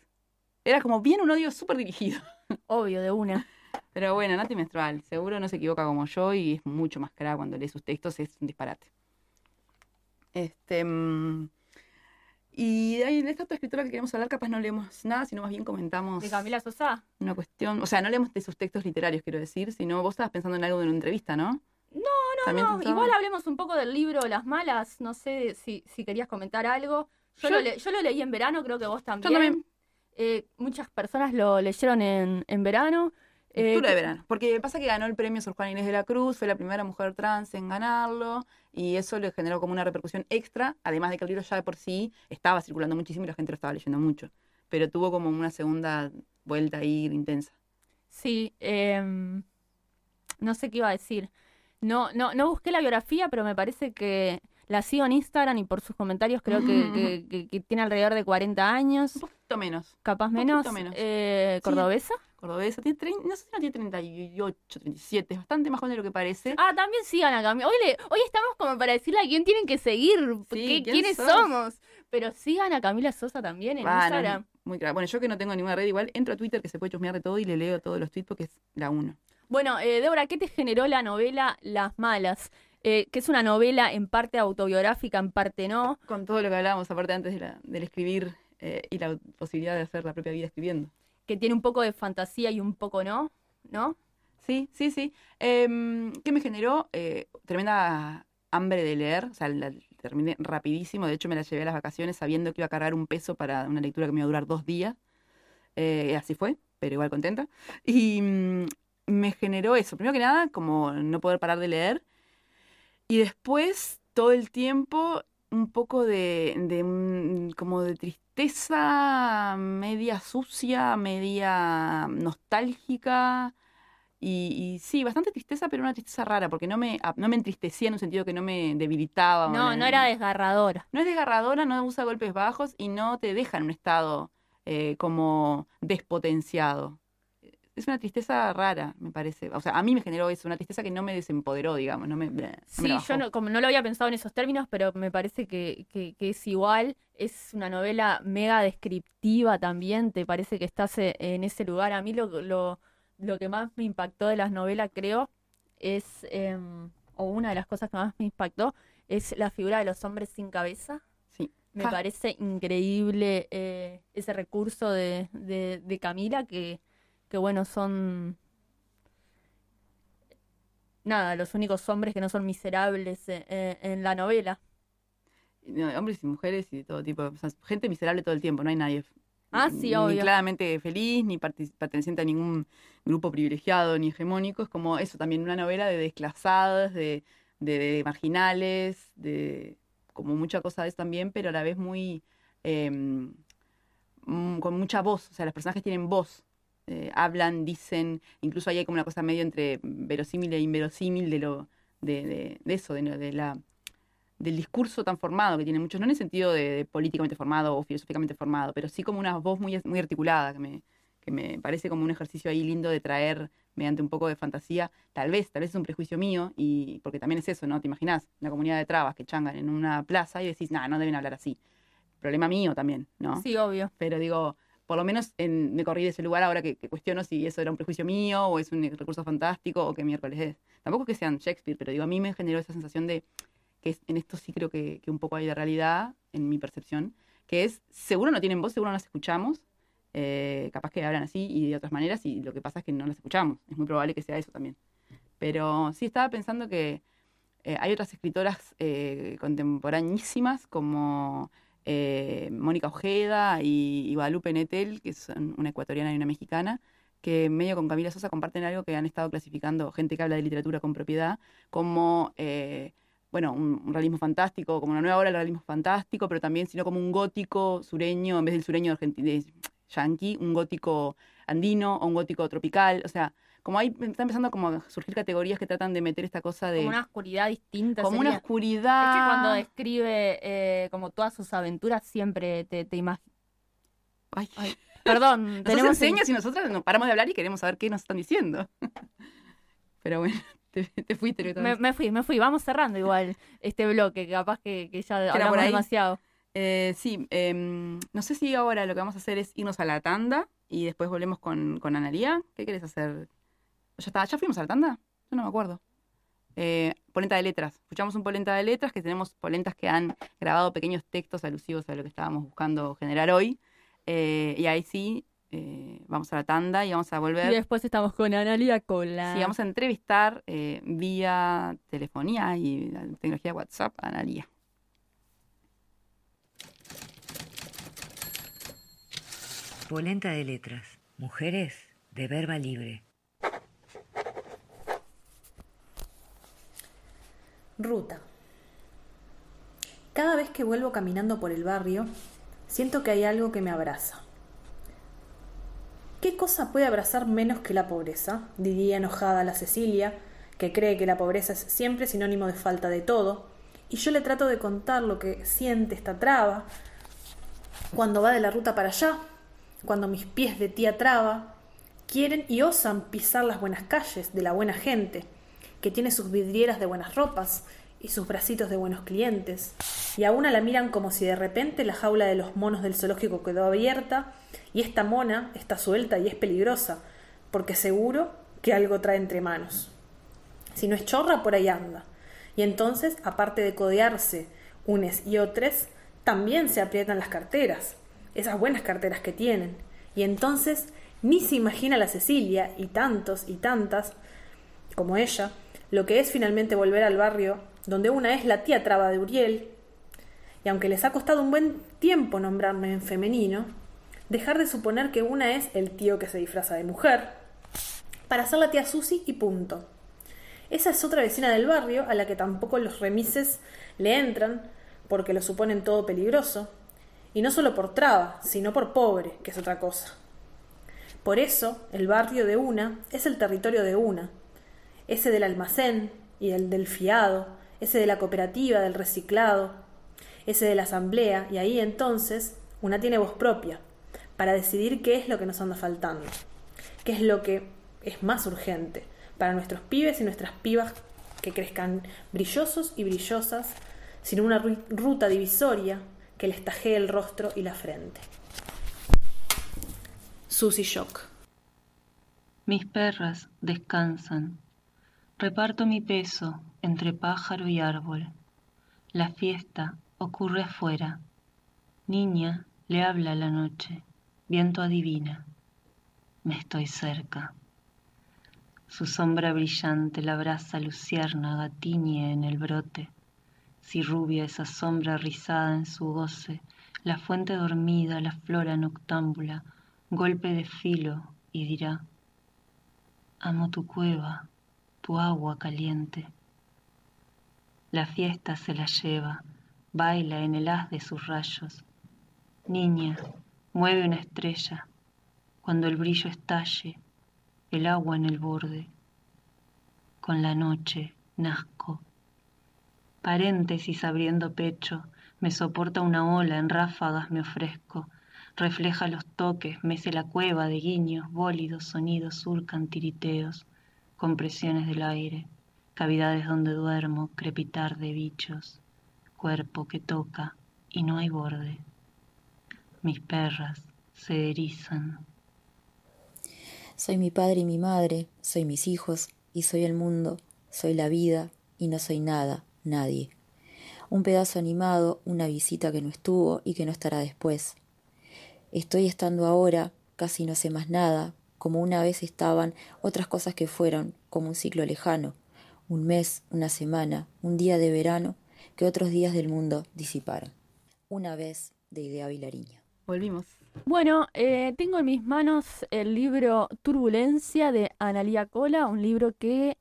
Era como bien un odio súper dirigido. obvio de una. Pero bueno, Nati Menstrual, seguro no se equivoca como yo y es mucho más clara cuando lee sus textos, es un disparate. Este. mm, y de ahí de esta otra escritora que queremos hablar, capaz no leemos nada, sino más bien comentamos De Camila Sosa. una cuestión. O sea, no leemos de sus textos literarios, quiero decir, sino vos estabas pensando en algo de una entrevista, ¿no? No, ¿También no, pensabas? igual hablemos un poco del libro Las Malas. No sé si, si querías comentar algo. Yo, Yo- lo, le- yo lo leí en verano, creo que vos también. Yo también. Eh, muchas personas lo leyeron en, en verano. Eh, Lectura de que- verano. Porque pasa que ganó el premio Sor Juana Inés de la Cruz, fue la primera mujer trans en ganarlo, y eso le generó como una repercusión extra, además de que el libro ya de por sí estaba circulando muchísimo y la gente lo estaba leyendo mucho. Pero tuvo como una segunda vuelta ahí intensa. Sí, em, no sé qué iba a decir. No, no, no busqué la biografía, pero me parece que la sigo en Instagram y por sus comentarios creo que, que- que- que tiene alrededor de 40 años, Un poquito menos. capaz poquito menos. menos. Eh, Sí. ¿Cordobesa? Cordobesa, tiene trein- no sé si no tiene 38, 37, es bastante más joven de lo que parece. Ah, también sigan a Camila. Hoy, le- hoy estamos como para decirle a quién tienen que seguir, Sí, ¿quién quiénes sos? somos. Pero sigan a Camila Sosa también en Instagram. muy clara. Bueno, yo que no tengo ninguna red, igual entro a Twitter que se puede chusmear de todo y le leo todos los tweets porque es la uno. Bueno, eh, Débora, ¿qué te generó la novela Las Malas? Eh, que es una novela en parte autobiográfica, en parte no. Con todo lo que hablábamos, aparte antes de la- del escribir eh, y la posibilidad de hacer la propia vida escribiendo. Que tiene un poco de fantasía y un poco no, ¿no? Sí, sí, sí. Em, ¿Qué me generó? Eh, tremenda hambre de leer, o sea, la terminé rapidísimo, de hecho me la llevé a las vacaciones sabiendo que iba a cargar un peso para una lectura que me iba a durar dos días. Eh, así fue, pero igual contenta. Y mm, me generó eso, primero que nada, como no poder parar de leer, y después todo el tiempo un poco de, de como de tristeza media sucia, media nostálgica. Y, y sí, bastante tristeza, pero una tristeza rara, porque no me, no me entristecía en un sentido que no me debilitaba. No, no era desgarradora. no es desgarradora, no usa golpes bajos y no te deja en un estado eh, como despotenciado. Es una tristeza rara, me parece. O sea, a mí me generó eso, una tristeza que no me desempoderó, digamos. No me, no me Sí, yo no, como no lo había pensado en esos términos, pero me parece que, que- que es igual. Es una novela mega descriptiva también. ¿Te parece que estás eh, en ese lugar? A mí lo, lo, lo que más me impactó de las novelas, creo, es, em, o una de las cosas que más me impactó, es la figura de los hombres sin cabeza. Sí. Me parece increíble eh, ese recurso de, de, de Camila que, que, bueno, son nada, los únicos hombres que no son miserables eh, eh, en la novela. No, hombres y mujeres y de todo tipo. O sea, gente miserable todo el tiempo, no hay nadie. Ah, sí, ni obvio. claramente feliz, ni perteneciente a ningún grupo privilegiado ni hegemónico. Es como eso también, una novela de desclasadas, de, de- de marginales, de como mucha cosa de eso también, pero a la vez muy em, mm, con mucha voz. O sea, los personajes tienen voz. Eh, hablan, dicen, incluso ahí hay como una cosa medio entre verosímil e inverosímil de lo de, de- de eso, de, de la del discurso tan formado que tienen muchos, no en el sentido de, políticamente formado o filosóficamente formado, pero sí como una voz muy, muy articulada, que me, que me parece como un ejercicio ahí lindo de traer mediante un poco de fantasía, tal vez, tal vez es un prejuicio mío, y porque también es eso, ¿no? Te imaginas una comunidad de trabas que changan en una plaza y decís, nah, no deben hablar así. Problema mío también, ¿no? Sí, obvio. Pero digo, por lo menos en- me corrí de ese lugar ahora que, cuestiono si eso era un prejuicio mío o es un recurso fantástico o qué miércoles es. Tampoco es que sean Shakespeare, pero digo, a mí me generó esa sensación de que en esto sí creo que, que un poco hay de realidad, en mi percepción, que es, seguro no tienen voz, seguro no las escuchamos, eh, capaz que hablan así y de otras maneras, y lo que pasa es que no las escuchamos. Es muy probable que sea eso también. Pero sí estaba pensando que eh, hay otras escritoras eh, contemporanísimas como eh, Mónica Ojeda y, Guadalupe Nettel, que son una ecuatoriana y una mexicana, que medio con Camila Sosa comparten algo que han estado clasificando gente que habla de literatura con propiedad como, eh, bueno, un, realismo fantástico, como una nueva obra del realismo fantástico, pero también sino como un gótico sureño, en vez del sureño argentino, yanqui, un gótico andino o un gótico tropical, o sea, como hay, está empezando como a surgir categorías que tratan de meter esta cosa de... Como una oscuridad distinta. como una oscuridad... Es que cuando describe eh, como todas sus aventuras siempre te, te imaginas. Ay, Ay, Perdón, Nos tenemos enseñas y nosotros no paramos de hablar y queremos saber qué nos están diciendo. Pero bueno, te, te fuiste. Me, me fui, me fui. Vamos cerrando igual este bloque, que capaz que, que ya hablamos por ahí. demasiado. Eh, sí, em, no sé si ahora lo que vamos a hacer es irnos a la tanda y después volvemos con, con Analía. ¿Qué querés hacer? ¿Ya, está? ¿Ya fuimos a la tanda? Yo no me acuerdo. Eh, polenta de letras. Escuchamos un polenta de letras que tenemos polentas que han grabado pequeños textos alusivos a lo que estábamos buscando generar hoy. Eh, y ahí sí, eh, vamos a la tanda y vamos a Y volver. después estamos con Analia Cola. Sí, vamos a entrevistar eh, vía telefonía y la tecnología WhatsApp a Analía. Polenta de letras. Mujeres de verba libre. Ruta. Cada vez que vuelvo caminando por el barrio, siento que hay algo que me abraza. ¿Qué cosa puede abrazar menos que la pobreza? diría enojada la Cecilia, que cree que la pobreza es siempre sinónimo de falta de todo, y yo le trato de contar lo que siente esta traba cuando va de la ruta para allá, cuando mis pies de tía traba quieren y osan pisar las buenas calles de la buena gente, que tiene sus vidrieras de buenas ropas y sus bracitos de buenos clientes, y a una la miran como si de repente la jaula de los monos del zoológico quedó abierta y esta mona está suelta y es peligrosa, porque seguro que algo trae entre manos. Si no es chorra, por ahí anda. Y entonces, aparte de codearse unes y otros, también se aprietan las carteras. esas buenas carteras que tienen. Y entonces ni se imagina la Cecilia y tantos y tantas como ella lo que es finalmente volver al barrio donde una es la tía traba de Uriel, y aunque les ha costado un buen tiempo nombrarme en femenino, dejar de suponer que una es el tío que se disfraza de mujer, para ser la tía Susi y punto. Esa es otra vecina del barrio a la que tampoco los remises le entran porque lo suponen todo peligroso, y no solo por traba, sino por pobre, que es otra cosa. Por eso, el barrio de una es el territorio de una, ese del almacén y el del fiado, ese de la cooperativa, del reciclado, ese de la asamblea, y ahí entonces una tiene voz propia para decidir qué es lo que nos anda faltando, qué es lo que es más urgente para nuestros pibes y nuestras pibas que crezcan brillosos y brillosas, sin una ruta divisoria que les tajee el rostro y la frente. Susy Shock. Mis perras descansan. Reparto mi peso entre pájaro y árbol. La fiesta ocurre afuera. Niña le habla la noche. Viento adivina. Me estoy cerca. Su sombra brillante la brasa luciérnaga tiñe en el brote. Si rubia esa sombra rizada en su goce, la fuente dormida, la flora noctámbula, golpe de filo y dirá, amo tu cueva, tu agua caliente. La fiesta se la lleva, baila en el haz de sus rayos. Niña, mueve una estrella, cuando el brillo estalle, el agua en el borde. Con la noche nazco. Paréntesis abriendo pecho, me soporta una ola, en ráfagas me ofrezco. Refleja los toques, mece la cueva de guiños, bólidos, sonidos, surcan tiriteos, compresiones del aire, cavidades donde duermo, crepitar de bichos, cuerpo que toca y no hay borde. Mis perras se erizan. Soy mi padre y mi madre, soy mis hijos y soy el mundo, soy la vida y no soy nada, nadie. Un pedazo animado, una visita que no estuvo y que no estará después. Estoy estando ahora, casi no sé más nada, como una vez estaban otras cosas que fueron, como un ciclo lejano, un mes, una semana, un día de verano, que otros días del mundo disiparon. Una vez de Idea Vilariño. Volvimos. Bueno, eh, tengo en mis manos el libro Turbulencia de Analía Cola, un libro que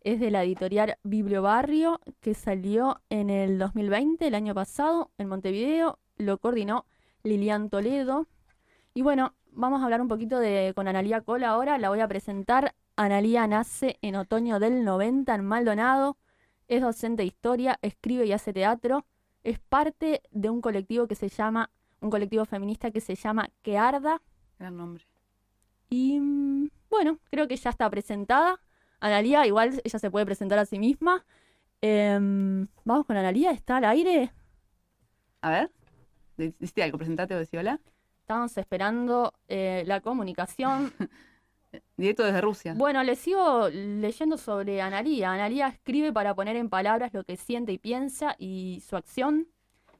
es de la editorial Bibliobarrio, que salió en el 2020, el año pasado, en Montevideo. Lo coordinó Lilian Toledo. Y bueno, vamos a hablar un poquito de, con Analía Cola ahora. La voy a presentar. Analía nace en otoño del 90 en Maldonado. Es docente de historia, escribe y hace teatro. Es parte de un colectivo que se llama un colectivo feminista que se llama Que Arda. Gran nombre. Y mm, bueno, creo que ya está presentada. Analía, igual ella se puede presentar a sí misma. Em, vamos con Analía, ¿está al aire? A ver, ¿Diste algo? ¿Presentate o decís hola? Estamos esperando eh, la comunicación. Directo desde Rusia. Bueno, le sigo leyendo sobre Analía. Analía escribe para poner en palabras lo que siente y piensa y su acción,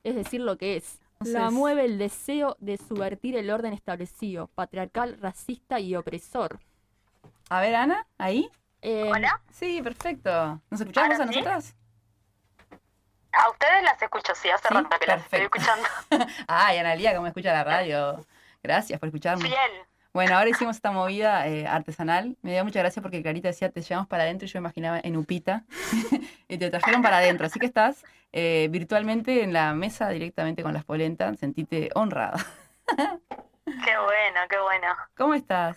es decir, lo que es. La mueve el deseo de subvertir el orden establecido, patriarcal, racista y opresor. A ver, Ana, ¿ahí? Eh, ¿Hola? Sí, perfecto. ¿Nos escuchamos a nosotras? A ustedes las escucho, sí, hace rato que las estoy escuchando. Ay, Analia, ¿cómo escucha la radio? Gracias por escucharme. Fiel. Bueno, ahora hicimos esta movida eh, artesanal. Me dio mucha gracia porque Clarita decía, te llevamos para adentro y yo imaginaba en Upita. y te trajeron para adentro. Así que estás eh, virtualmente en la mesa directamente con las polentas. Sentite honrada. qué bueno, qué bueno. ¿Cómo estás?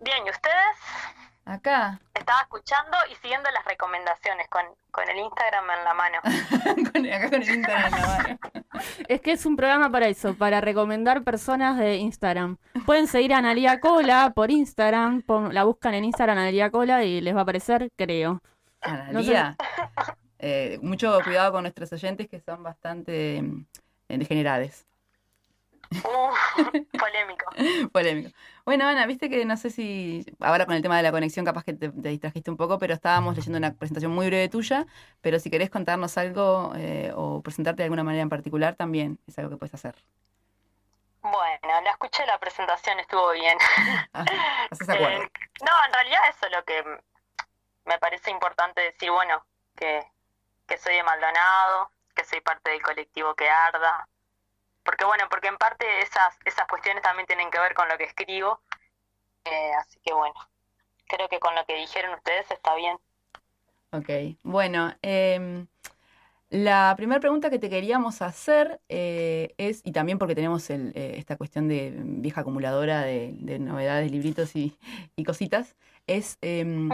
Bien, ¿y ustedes? Acá. Estaba escuchando y siguiendo las recomendaciones con, con el Instagram en la mano. acá con el Instagram en la mano. Es que es un programa para eso, para recomendar personas de Instagram. Pueden seguir a Analia Cola por Instagram, la buscan en Instagram Analia Cola y les va a aparecer, creo. Analia. Eh, mucho cuidado con nuestros oyentes que son bastante eh, polémico. polémico. Bueno, Ana, viste que no sé si ahora con el tema de la conexión capaz que te, distrajiste un poco, pero estábamos leyendo una presentación muy breve tuya, pero si querés contarnos algo eh, o presentarte de alguna manera en particular, también es algo que puedes hacer. Bueno, la escuché la presentación, estuvo bien. Ah, eh, no, en realidad eso es lo que me parece importante decir, bueno, que, que soy de Maldonado, que soy parte del colectivo que arda, porque bueno, porque en parte esas, esas cuestiones también tienen que ver con lo que escribo, eh, así que bueno, creo que con lo que dijeron ustedes está bien. Ok, bueno, eh, la primera pregunta que te queríamos hacer eh, es, y también porque tenemos eh, esta cuestión de vieja acumuladora de, novedades, libritos y, cositas, es em,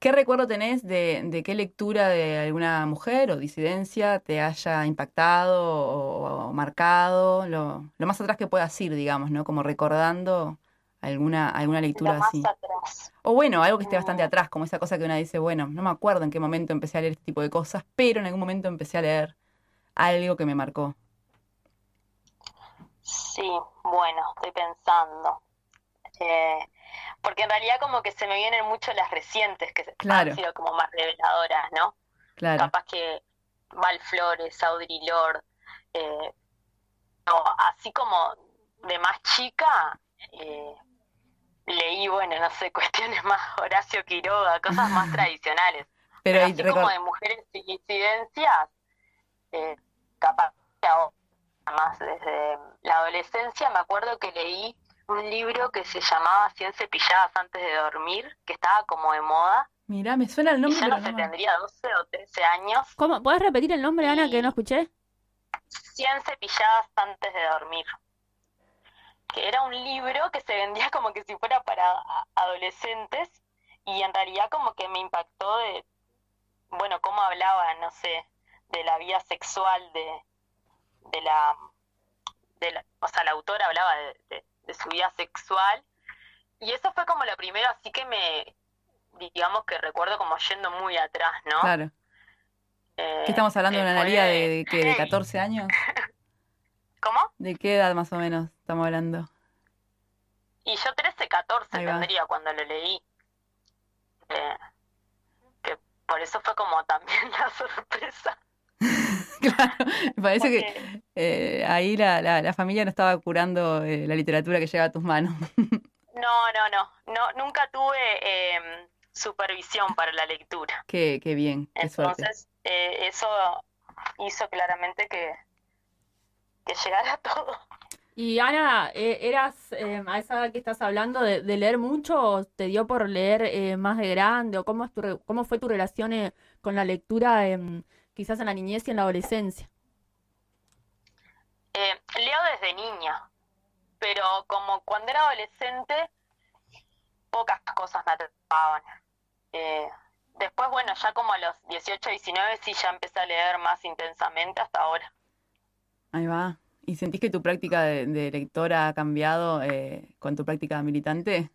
¿qué recuerdo tenés de, qué lectura de alguna mujer o disidencia te haya impactado o, marcado? Lo, lo, más atrás que puedas ir, digamos, ¿no? Como recordando alguna, alguna lectura así. O bueno, algo que esté bastante atrás, como esa cosa que una dice, bueno, no me acuerdo en qué momento empecé a leer este tipo de cosas, pero en algún momento empecé a leer algo que me marcó. Sí, bueno, estoy pensando. Eh, porque en realidad como que se me vienen mucho las recientes que han sido como más reveladoras, ¿no? Claro. Capaz que Val Flores, Audrey Lord, eh, así como de más chica, eh, leí, bueno, no sé, cuestiones más Horacio Quiroga, cosas más tradicionales. Pero, así como de mujeres y incidencias, eh, capaz que más desde la adolescencia me acuerdo que leí un libro que se llamaba Cien cepilladas antes de dormir, que estaba como de moda. Mira, me suena el nombre. Y ya no sé, tendría 12 o 13 años. ¿Cómo? ¿Puedes repetir el nombre, Ana, que no escuché? Cien cepilladas antes de dormir que era un libro que se vendía como que si fuera para adolescentes y en realidad como que me impactó de, bueno, cómo hablaba, no sé, de la vida sexual de, de la, de la, o sea, la autora hablaba de, su vida sexual y eso fue como lo primero, así que me, digamos que recuerdo como yendo muy atrás, ¿no? Claro. Eh, ¿Qué estamos hablando de una Analia de, de, de 14 años? ¿Cómo? ¿De qué edad más o menos estamos hablando? Y yo 13, 14 tendría cuando lo leí. Eh, que por eso fue como también la sorpresa. claro, me parece que eh, ahí la, la, familia no estaba curando eh, la literatura que llega a tus manos. no, no, no, no, nunca tuve em, supervisión para la lectura. Qué, qué bien, qué Entonces, eso hizo claramente que, que llegara todo. Y Ana, eh, ¿eras eh, a esa edad que estás hablando de, leer mucho o te dio por leer eh, más de grande? ¿O cómo, es tu, cómo fue tu relación con la lectura quizás en la niñez y en la adolescencia? leo desde niña, pero como cuando era adolescente, pocas cosas me atrapaban. después, bueno, ya como a los 18, 19 sí ya empecé a leer más intensamente hasta ahora. Ahí va. ¿Y sentís que tu práctica de, lectora ha cambiado eh, con tu práctica militante?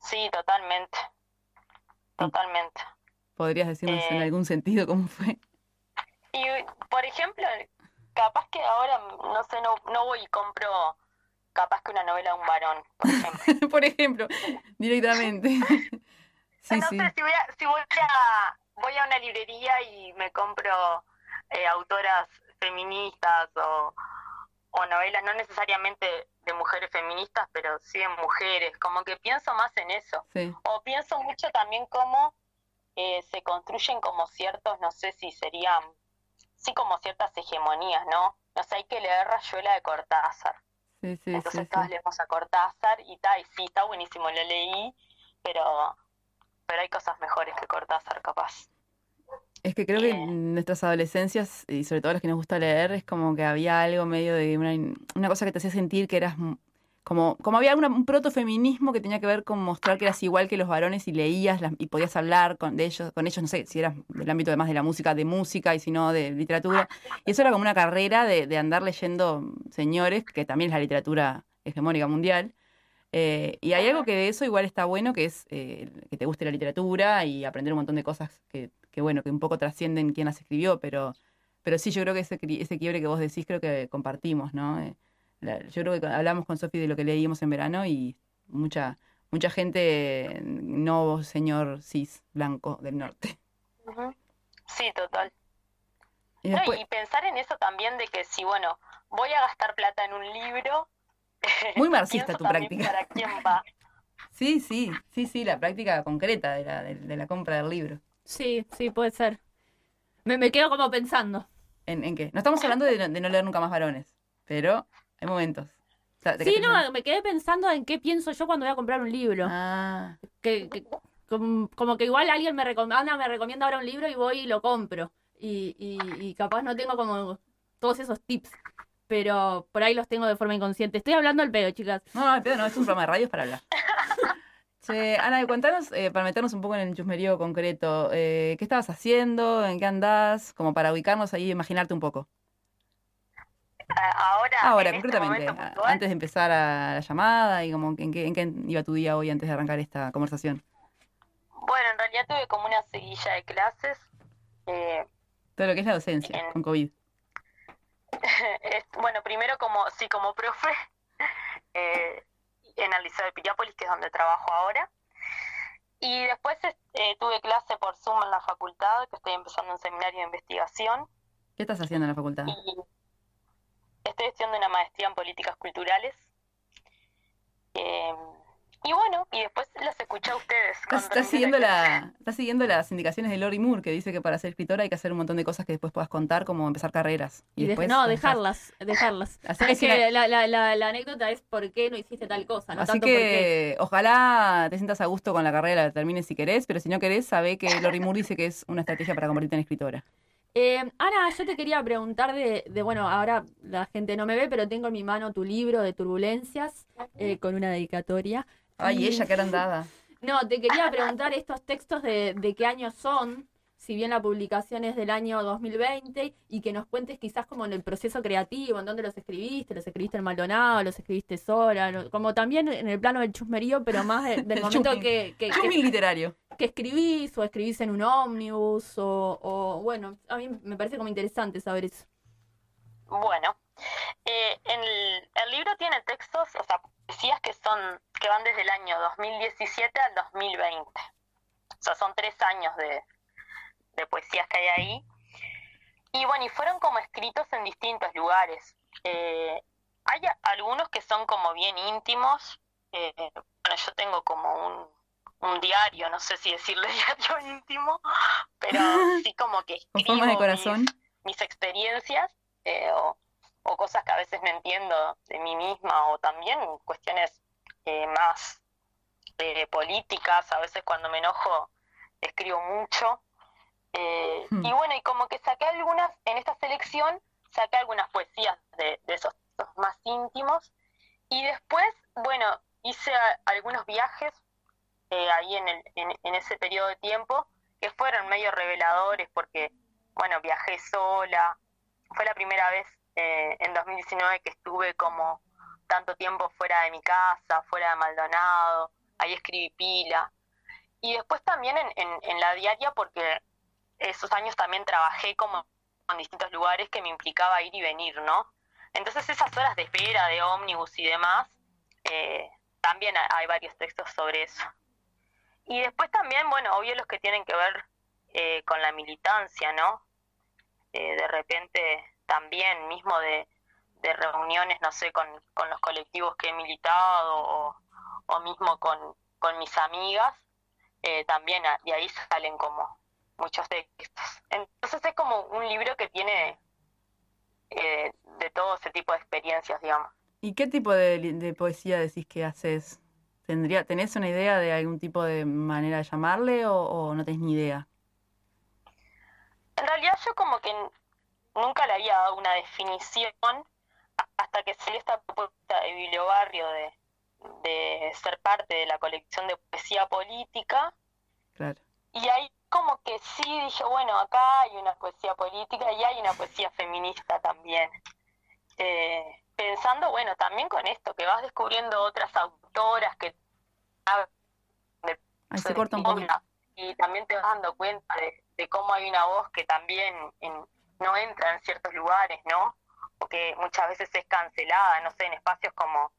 Sí, totalmente. Totalmente. ¿Podrías decirnos en eh, algún sentido cómo fue? Y, por ejemplo, capaz que ahora, no sé, no, no voy y compro capaz que una novela de un varón, por ejemplo. por ejemplo, directamente. sí, no sé, si, voy a, si voy, a, voy a una librería y me compro eh, autoras feministas o, novelas, no necesariamente de mujeres feministas, pero sí de mujeres, como que pienso más en eso. O pienso mucho también cómo eh, se construyen como ciertos, no sé si serían, sí como ciertas hegemonías, ¿no? No sé, hay que leer Rayuela de Cortázar. Entonces todas leemos a Cortázar y tal, y sí, está buenísimo, lo leí, pero, pero hay cosas mejores que Cortázar, capaz. Es que creo que en nuestras adolescencias, y sobre todo las que nos gusta leer, es como que había algo medio de una, cosa que te hacía sentir que eras como, como había un protofeminismo que tenía que ver con mostrar que eras igual que los varones y leías y podías hablar con de ellos, con ellos, no sé, si eras del ámbito además de la música, de música y si no de literatura. Y eso era como una carrera de, andar leyendo señores, que también es la literatura hegemónica mundial. Eh, y hay algo que de eso igual está bueno, que es eh, que te guste la literatura y aprender un montón de cosas que que bueno, que un poco trascienden quién las escribió, pero, pero sí, yo creo que ese, ese quiebre que vos decís, creo que compartimos, ¿no? Eh, yo creo que hablamos con Sofi de lo que leímos en verano y mucha, mucha gente no señor cis blanco del norte. Sí, total. Y, y pensar en eso también de que si, bueno, voy a gastar plata en un libro. Muy marxista tu práctica. ¿Para quién va? Sí, sí, sí, sí, la práctica concreta de la, de, la compra del libro. Sí, sí, puede ser. Me, me quedo como pensando. ¿En, ¿En, qué? No estamos hablando de, no leer nunca más varones, pero hay momentos. sí, no, me quedé pensando en qué pienso yo cuando voy a comprar un libro. Ah. Que, como, que igual alguien me recomienda, me recomienda ahora un libro y voy y lo compro. Y, y, capaz no tengo como todos esos tips. Pero por ahí los tengo de forma inconsciente. Estoy hablando al pedo, chicas. No, al pedo no, es un programa de radio para hablar. Ana, cuéntanos, eh, para meternos un poco en el chusmerío concreto, eh, ¿qué estabas haciendo? ¿En qué andás? Como para ubicarnos ahí, imaginarte un poco. Ahora, Ahora este concretamente, antes de empezar a la llamada y como en qué, en qué iba tu día hoy antes de arrancar esta conversación. Bueno, en realidad tuve como una seguilla de clases. Eh, Todo lo que es la docencia con COVID. bueno, primero como, sí, como profe, eh, en el Liceo de Piriápolis, que es donde trabajo ahora. Y después eh, tuve clase por Zoom en la facultad, que estoy empezando un seminario de investigación. ¿Qué estás haciendo en la facultad? Estoy estudiando una maestría en políticas culturales. Eh, y bueno, y después las escuché a ustedes. Estás, siguiendo, la, siguiendo las indicaciones de Lori Moore, que dice que para ser escritora hay que hacer un montón de cosas que después puedas contar, como empezar carreras. Y, después, no, dejarlas, dejarlas. es que la, la, la, anécdota es por qué no hiciste tal cosa, no Así que ojalá te sientas a gusto con la carrera, la termines si querés, pero si no querés, sabe que Lori Moore dice que es una estrategia para convertirte en escritora. Eh, Ana, yo te quería preguntar de, de, bueno, ahora la gente no me ve, pero tengo en mi mano tu libro de turbulencias eh, con una dedicatoria. Ay, ella, qué andada. No, te quería preguntar estos textos de, de qué año son, si bien la publicación es del año 2020, y que nos cuentes quizás como en el proceso creativo, en dónde los escribiste, los escribiste en Maldonado, los escribiste sola, como también en el plano del chusmerío, pero más del momento que, que, literario. Que escribís o escribís en un ómnibus, o, o bueno, a mí me parece como interesante saber eso. Bueno, eh, el, el libro tiene textos, o sea, poesías que son que van desde el año 2017 al 2020. O sea, son tres años de, de poesías que hay ahí. Y bueno, y fueron como escritos en distintos lugares. Eh, hay algunos que son como bien íntimos. Eh, bueno, yo tengo como un, un, diario, no sé si decirle diario íntimo, pero sí como que escribo de corazón? Mis, experiencias eh, o, o, cosas que a veces no entiendo de mí misma o también cuestiones más políticas. A veces cuando me enojo escribo mucho. Eh, hmm. Y bueno, y como que saqué algunas, en esta selección, saqué algunas poesías de, esos, más íntimos. Y después, bueno, hice algunos viajes eh, ahí en, el, en, ese periodo de tiempo que fueron medio reveladores porque, bueno, viajé sola. Fue la primera vez eh, en 2019 que estuve como tanto tiempo fuera de mi casa, fuera de Maldonado. Ahí escribí pila. Y después también en, en la diaria porque esos años también trabajé como en distintos lugares que me implicaba ir y venir, ¿no? Entonces esas horas de espera, de ómnibus y demás, eh, también hay varios textos sobre eso. Y después también, bueno, obvio los que tienen que ver eh, con la militancia, ¿no? Eh, de repente también, mismo de, reuniones, no sé, con, los colectivos que he militado o, mismo con, con mis amigas, también de ahí salen como muchos textos. Entonces es como un libro que tiene eh, de todo ese tipo de experiencias, digamos. ¿Y qué tipo de, poesía decís que haces? ¿Tendría, ¿Tenés una idea de algún tipo de manera de llamarle o, no tenés ni idea? En realidad yo como que nunca le había dado una definición hasta que salió esta propuesta de Bibliobarrio de, de ser parte de la colección de poesía política. Claro. Y ahí como que sí dije, bueno, acá hay una poesía política y hay una poesía feminista también. Eh, pensando, bueno, también con esto, que vas descubriendo otras autoras que... Ahí se corta un poco. Y también te vas dando cuenta de, cómo hay una voz que también no entra en ciertos lugares, ¿no? O que muchas veces es cancelada, no sé, en espacios como,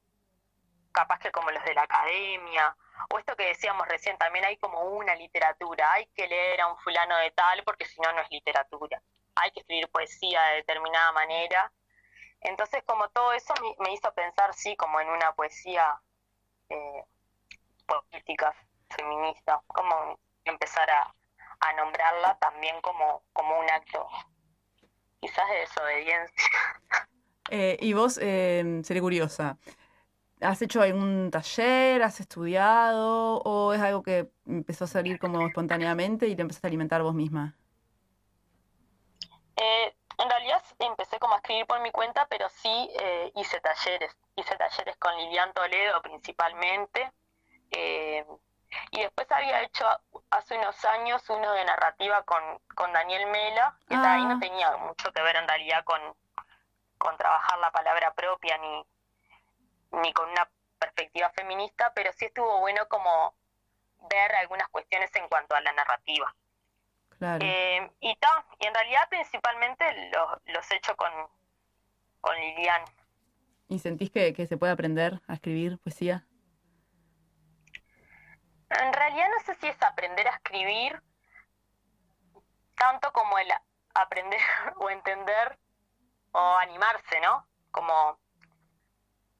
capaz que como los de la academia, o esto que decíamos recién, también hay como una literatura, hay que leer a un fulano de tal porque si no, no es literatura, hay que escribir poesía de determinada manera. Entonces, como todo eso me, hizo pensar, sí, como en una poesía eh, política, feminista, como empezar a, nombrarla también como, como un acto quizás de desobediencia. Eh, y vos, eh, seré curiosa, ¿has hecho algún taller, has estudiado o es algo que empezó a salir como espontáneamente y te empezaste a alimentar vos misma? Eh, en realidad empecé como a escribir por mi cuenta, pero sí eh, hice talleres. Hice talleres con Lilian Toledo principalmente. Eh, y después había hecho hace unos años uno de narrativa con, con Daniel Mela, que ahí no ah. tenía mucho que ver en realidad con, con trabajar la palabra propia ni, ni con una perspectiva feminista, pero sí estuvo bueno como ver algunas cuestiones en cuanto a la narrativa. Eh, y, y en realidad principalmente los he hecho con, con Lilian. ¿Y sentís que, que se puede aprender a escribir poesía? En realidad no sé si es aprender a escribir tanto como el aprender o entender o animarse, ¿no? Como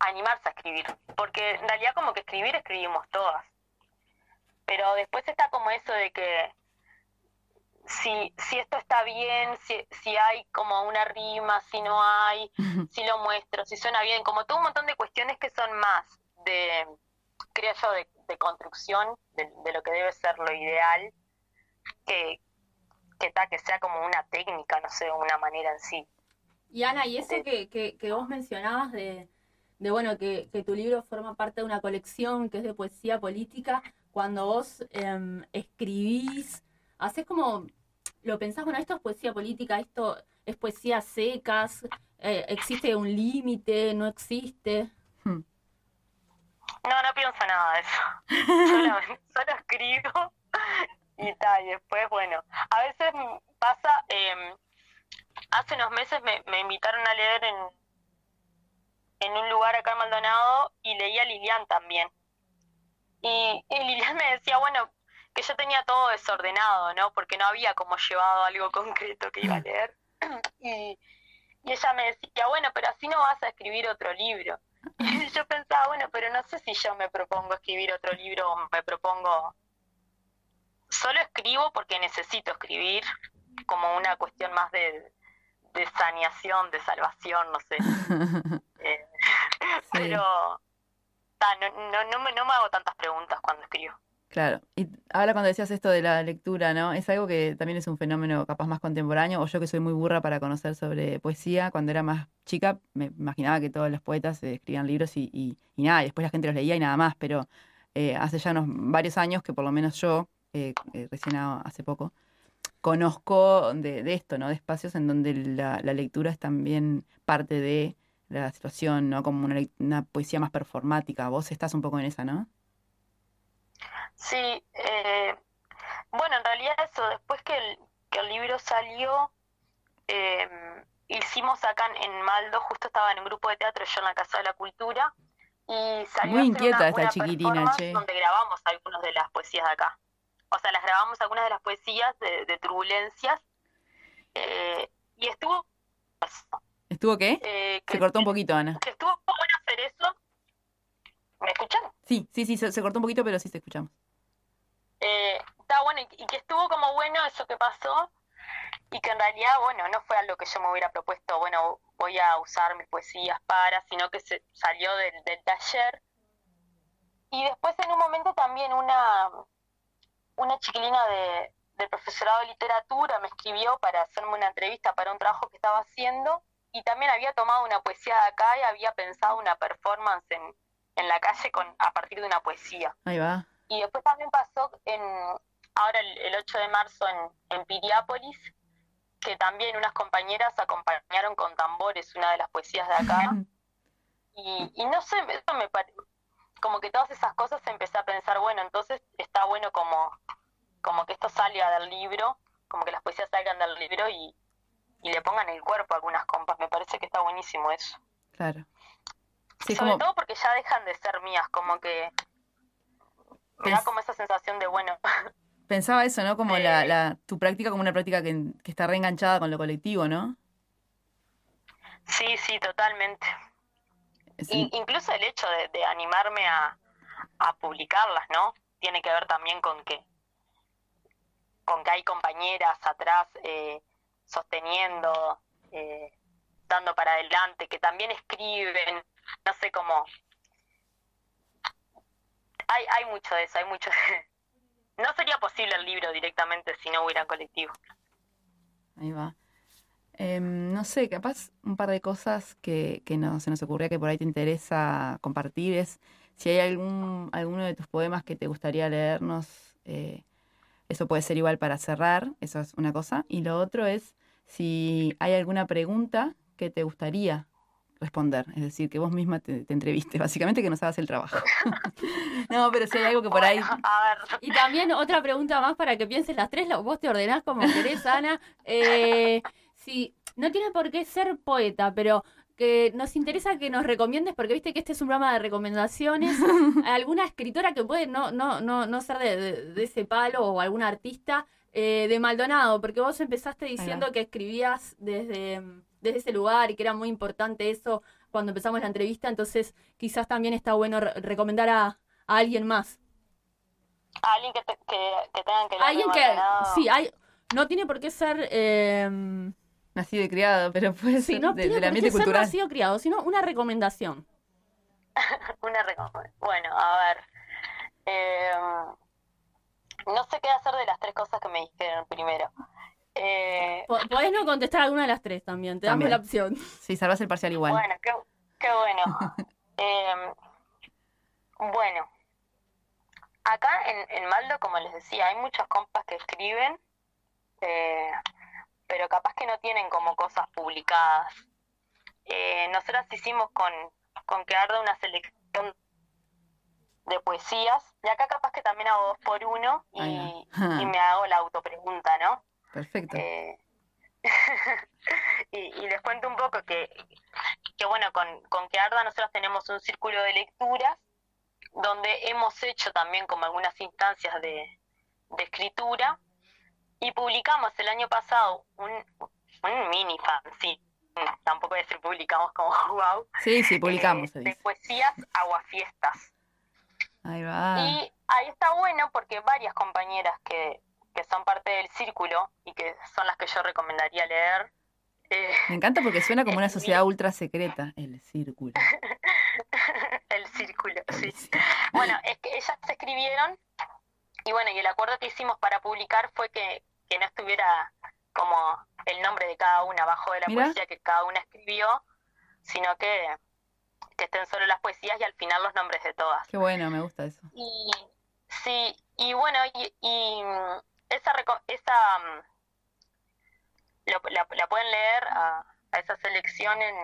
animarse a escribir, porque en realidad como que escribir escribimos todas. Pero después está como eso de que si, si esto está bien, si, si hay como una rima, si no hay, si lo muestro, si suena bien, como todo un montón de cuestiones que son más de, creo yo, de, construcción de, lo que debe ser lo ideal, que, que, que sea como una técnica, no sé, una manera en sí. Y Ana, y eso que, que, que vos mencionabas de, de bueno, que, que, tu libro forma parte de una colección que es de poesía política, cuando vos eh, escribís haces como, lo pensás, bueno, esto es poesía política, esto es poesía secas, eh, existe un límite, no existe. Hmm. No, no pienso nada de eso. solo, escribo y tal. Y después, bueno, a veces pasa, em, hace unos meses me, me, invitaron a leer en, en un lugar acá en Maldonado y leía a Lilian también. Y, y Lilian me decía, bueno, que yo tenía todo desordenado, ¿no? Porque no había como llevado algo concreto que iba a leer. Y, ella me decía, bueno, pero así no vas a escribir otro libro. Y yo pensaba, bueno, pero no sé si yo me propongo escribir otro libro o me propongo... Solo escribo porque necesito escribir como una cuestión más de, de saneación, de salvación, no sé. Eh, pero no, no, no, me, no me hago tantas preguntas cuando escribo. Claro, y ahora cuando decías esto de la lectura, ¿no? Es algo que también es un fenómeno capaz más contemporáneo, o yo que soy muy burra para conocer sobre poesía, cuando era más chica me imaginaba que todos los poetas escribían libros y, y, nada, y después la gente los leía y nada más, pero eh, hace ya unos varios años que por lo menos yo, eh, eh, recién hace poco, conozco de, esto, ¿no? De espacios en donde la, lectura es también parte de la situación, ¿no? Como una, una poesía más performática. Vos estás un poco en esa, ¿no? Sí, eh, bueno, en realidad eso, después que el, que el libro salió, em, hicimos acá en Maldo, justo estaba en un grupo de teatro yo en la Casa de la Cultura, y salió Muy inquieta esta chiquitina, che. donde grabamos algunas de las poesías de acá. O sea, las grabamos algunas de las poesías de, turbulencias, eh, y estuvo... ¿Estuvo qué? Eh, se cortó un poquito, Ana. estuvo bueno hacer eso. ¿Me escuchan? Sí, sí, sí, se cortó un poquito, pero sí te escuchamos. Eh, está bueno y, que estuvo como bueno eso que pasó y que en realidad, bueno, no fue algo que yo me hubiera propuesto, bueno, voy a usar mis poesías para, sino que se salió del, taller. Y después en un momento también una, una chiquilina de, del profesorado de literatura me escribió para hacerme una entrevista para un trabajo que estaba haciendo y también había tomado una poesía de acá y había pensado una performance en, en la calle con a partir de una poesía. Ahí va. Y después también pasó en ahora el, 8 de marzo en, en Piriápolis, que también unas compañeras acompañaron con tambores una de las poesías de acá. y, y no sé, eso me como que todas esas cosas empecé a pensar, bueno, entonces está bueno como, como que esto salga del libro, como que las poesías salgan del libro y, y le pongan el cuerpo a algunas compas. Me parece que está buenísimo eso. Claro. Sobre todo porque ya dejan de ser mías, como que me da como esa sensación de, bueno. Pensaba eso, ¿no? Como la, tu práctica como una práctica que, está reenganchada con lo colectivo, ¿no? Sí, sí, totalmente. incluso el hecho de, animarme a, publicarlas, ¿no? Tiene que ver también con que con que hay compañeras atrás eh, sosteniendo, eh, dando para adelante, que también escriben, no sé cómo. Hay, hay mucho de eso, hay mucho No sería posible el libro directamente si no hubiera colectivo. Ahí va. Em, no sé, capaz un par de cosas que, que no, se nos ocurría que por ahí te interesa compartir es si hay algún alguno de tus poemas que te gustaría leernos. Eh, eso puede ser igual para cerrar, eso es una cosa. Y lo otro es si hay alguna pregunta que te gustaría responder, es decir, que vos misma te, entreviste, básicamente que nos hagas el trabajo. no, pero si hay algo que por ahí... Y también otra pregunta más para que pienses las tres, vos te ordenás como querés, Ana. Eh, Sí, no tiene por qué ser poeta, pero que nos interesa que nos recomiendes, porque viste que este es un programa de recomendaciones, alguna escritora que puede no, no, no, no ser de, ese palo o alguna artista eh, de Maldonado, porque vos empezaste diciendo que escribías desde, desde ese lugar y que era muy importante eso cuando empezamos la entrevista, entonces quizás también está bueno recomendar a, alguien más. A alguien que, que, tengan que leer Alguien que, sí, hay, no tiene por qué ser... Eh, nacido y criado, pero puede sí, no de, la ambiente cultural. nacido criado, sino una recomendación. una recomendación. Bueno, a ver. Em, no sé qué hacer de las tres cosas que me dijeron primero. Eh, Podés no contestar alguna de las tres también, te damos la opción. Sí, salvas el parcial igual. Bueno, qué, qué bueno. Em, bueno, acá en, en Maldo, como les decía, hay muchos compas que escriben. Eh, pero capaz que no tienen como cosas publicadas. Eh, nosotras hicimos con, con que arda una selección de poesías, y acá capaz que también hago dos por uno y, y me hago la autopregunta, ¿no? Perfecto. Eh, y, les cuento un poco que, que bueno, con, con que arda nosotros tenemos un círculo de lecturas donde hemos hecho también como algunas instancias de, de escritura y publicamos el año pasado un, un mini sí tampoco decir publicamos como wow. Sí, sí, publicamos. Eh, de poesías aguafiestas. Ahí va. Y ahí está bueno porque varias compañeras que, que son parte del círculo y que son las que yo recomendaría leer. Eh, Me encanta porque suena como una sociedad ultra secreta, el círculo. el círculo, sí. Bueno, es que ellas se escribieron y bueno, y el acuerdo que hicimos para publicar fue que, no estuviera como el nombre de cada una abajo de la poesía que cada una escribió, sino que, estén solo las poesías y al final los nombres de todas. Qué bueno, me gusta eso. Y sí, y bueno, y, esa, esa mm, la, pueden leer a, esa selección en,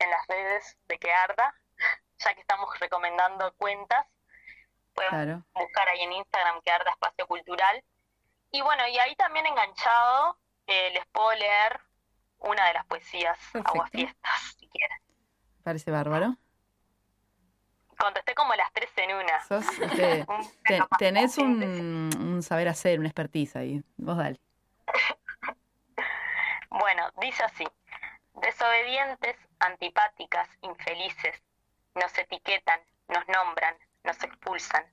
en las redes de Que Arda, ya que estamos recomendando cuentas pueden buscar ahí en Instagram que Arda Espacio Cultural. Y bueno, y ahí también enganchado eh, les puedo leer una de las poesías Aguafiestas, si quieren. Parece bárbaro. Contesté como las tres en una. Este, tenés un, un, saber hacer, una expertise ahí. Vos dale. bueno, dice así. Desobedientes, antipáticas, infelices, nos etiquetan, nos nombran, nos expulsan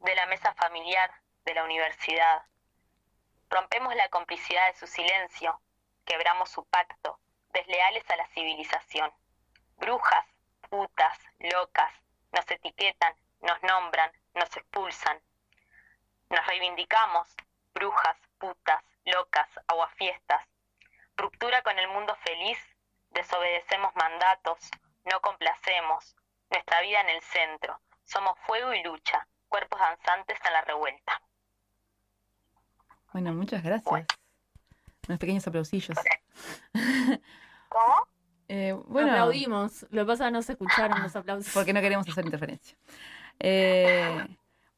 de la mesa familiar, de la universidad. Rompemos la complicidad de su silencio, quebramos su pacto, desleales a la civilización. Brujas, putas, locas, nos etiquetan, nos nombran, nos expulsan. Nos reivindicamos, brujas, putas, locas, aguafiestas. Ruptura con el mundo feliz, desobedecemos mandatos, no complacemos, nuestra vida en el centro, somos fuego y lucha, cuerpos danzantes en la revuelta. Bueno, muchas gracias. Unos pequeños aplausillos. ¿Cómo? Eh, bueno, aplaudimos. Lo que pasa es que no se escucharon los aplausos. Porque no queremos hacer interferencia. Eh,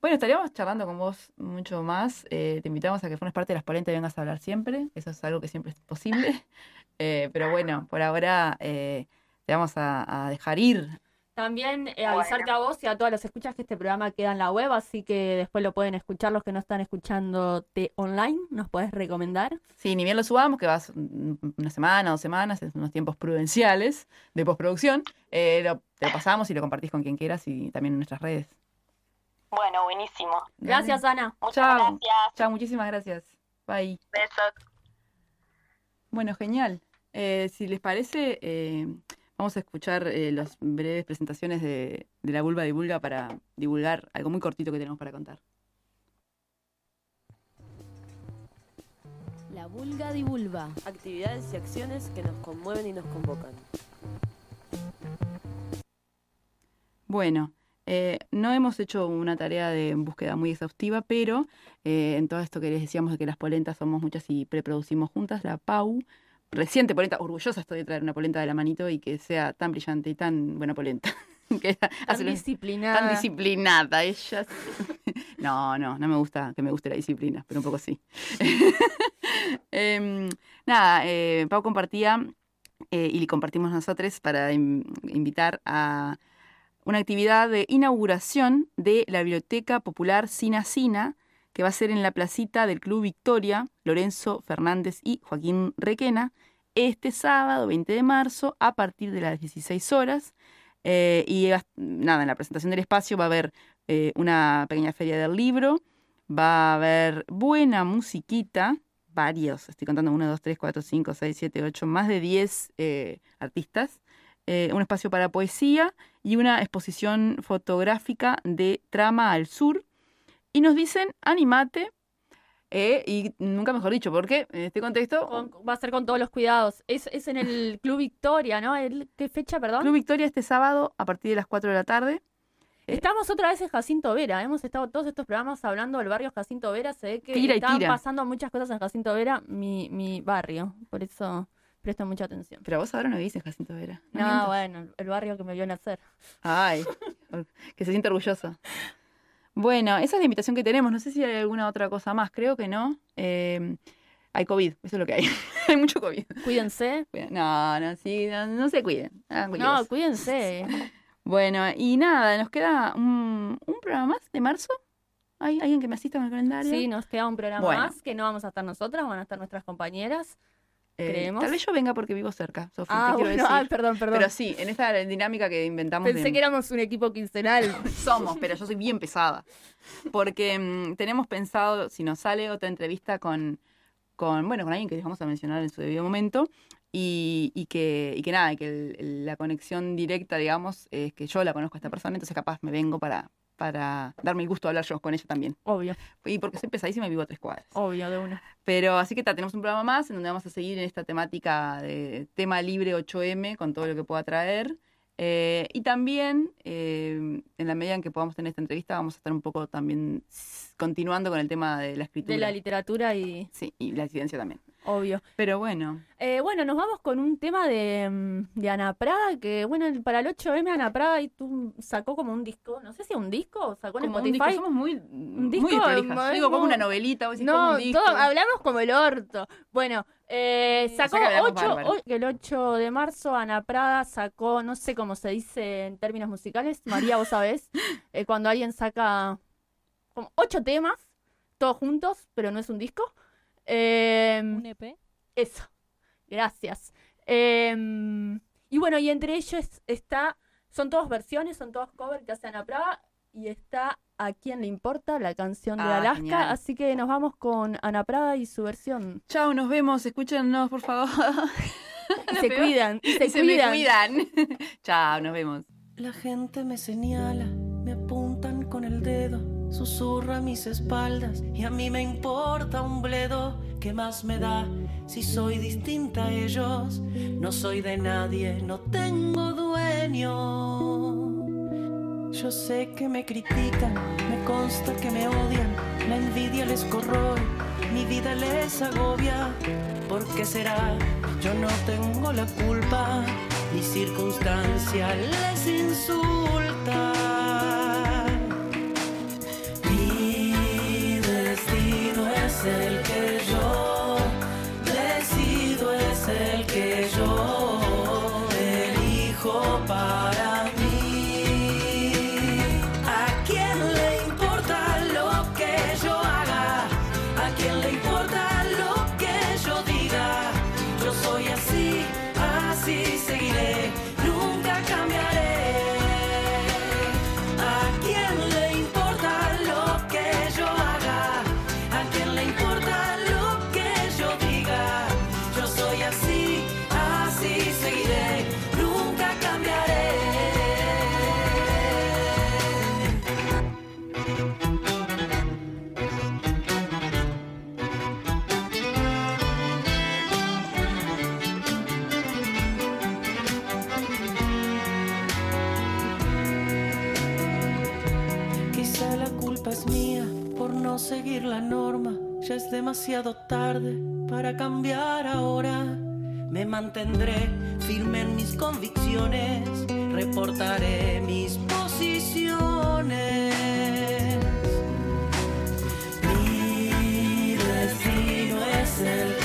bueno, estaríamos charlando con vos mucho más. Eh, te invitamos a que formes parte de las ponentes y vengas a hablar siempre. Eso es algo que siempre es posible. pero bueno, por ahora te vamos a dejar ir También eh, avisarte a vos y a todas las escuchas que este programa queda en la web, así que después lo pueden escuchar los que no están escuchándote online. ¿Nos puedes recomendar? Sí, ni bien lo subamos, que vas una semana, dos semanas, es unos tiempos prudenciales de postproducción. Eh, lo, te lo pasamos y lo compartís con quien quieras y también en nuestras redes. Bueno, buenísimo. Gracias, Ana. Muchas Chao. gracias. Chao, muchísimas gracias. Bye. Besos. Bueno, genial. Eh, si les parece, eh, Vamos a escuchar eh, las breves presentaciones de, la vulva divulga para divulgar algo muy cortito que tenemos para contar. La vulga divulga. Actividades y acciones que nos conmueven y nos convocan. Bueno, eh, no hemos hecho una tarea de búsqueda muy exhaustiva, pero eh, en todo esto que les decíamos de que las polentas somos muchas y preproducimos juntas, la PAU reciente polenta, orgullosa estoy de traer una polenta de la manito y que sea tan brillante y tan buena polenta. que tan disciplinada. Tan disciplinada, ella. no, no, no me gusta que me guste la disciplina, pero un poco sí. Em, nada, eh, Pau compartía eh, y compartimos nosotros para invitar a una actividad de inauguración de la Biblioteca Popular Sina Sina, que va a ser en la placita del Club Victoria, Lorenzo Fernández y Joaquín Requena, este sábado 20 de marzo a partir de las 16 horas. Eh, y nada, en la presentación del espacio va a haber eh, una pequeña feria del libro, va a haber buena musiquita, varios, estoy contando 1, 2, 3, 4, 5, 6, 7, 8, más de 10 eh, artistas, un espacio para poesía y una exposición fotográfica de Trama al Sur. Y nos dicen, animate, eh, y nunca mejor dicho, porque en este contexto... va a ser con todos los cuidados. Es, en el Club Victoria, ¿no? ¿Qué fecha, perdón? Club Victoria este sábado a partir de las 4 de la tarde. Eh, Estamos otra vez en Jacinto Vera. Hemos estado todos estos programas hablando del barrio Jacinto Vera. Se ve que están pasando muchas cosas en Jacinto Vera, mi, mi barrio. Por eso presto mucha atención. Pero vos ahora no en Jacinto Vera. No, bueno, el barrio que me vio nacer. Ay, que se siente orgullosa. Bueno, esa es la invitación que tenemos. No sé si hay alguna otra cosa más. Creo que no. Em, hay COVID, eso es lo que hay. hay mucho COVID. Cuídense. No, no, sí, no, se cuiden. no, cuídense. bueno, y nada, nos queda un, programa más de marzo. ¿Hay alguien que me asista con el calendario? Sí, nos queda un programa más que no vamos a estar nosotras, van a estar nuestras compañeras. Eh, tal vez yo venga porque vivo cerca, Sofía, ah, quiero decir. perdón, perdón. Pero sí, en esta dinámica que inventamos. Pensé que éramos un equipo quincenal. Somos, pero yo soy bien pesada. Porque mm, tenemos pensado, si nos sale otra entrevista con, con, bueno, con alguien que vamos a mencionar en su debido momento, y, y, que, y que nada, que la conexión directa, digamos, es que yo la conozco a esta persona, entonces capaz me vengo para, para darme el gusto de hablar yo con ella también. Obvio. Y porque soy pesadísima y vivo a tres cuadras. Obvio, de una. Pero así que tenemos un programa más en donde vamos a seguir en esta temática de tema libre 8M con todo lo que pueda traer. Eh, y también, eh, en la medida en que podamos tener esta entrevista, vamos a estar un poco también continuando con el tema de la escritura. De la literatura y... Sí, y la ciencia también. Obvio. Pero bueno. Eh, bueno, nos vamos con un tema de, mm, de Ana Prada, que bueno, para el 8M Ana Prada y tú sacó como un disco, no sé si un disco, sacó en Spotify. Un disco, somos muy, un disco, muy digo como una novelita, o no, un disco. hablamos como el orto. Bueno, eh, sacó el 8 de marzo Ana Prada sacó, no sé cómo se dice en términos musicales, María, vos sabés, eh, cuando alguien saca como ocho temas, todos juntos, pero no es un disco. Em, ¿Un EP? Eso. Gracias. Em, y bueno, y entre ellos está, son todas versiones, son todos covers que hacen a Prada y está a quién le importa la canción de ah, Alaska, así que nos vamos con Ana Prada y su versión. Chao, nos vemos, escúchenos por favor. se cuidan, se, cuidan. cuidan. Chao, nos vemos. La gente me señala, me apuntan con el dedo susurra a mis espaldas y a mí me importa un bledo. ¿Qué más me da si soy distinta a ellos? No soy de nadie, no tengo dueño. Yo sé que me critican, me consta que me odian, la envidia les corroe, mi vida les agobia. ¿Por qué será? Yo no tengo la culpa, mi circunstancia les insulta. demasiado tarde para cambiar ahora. Me mantendré firme en mis convicciones, reportaré mis posiciones. Mi destino es el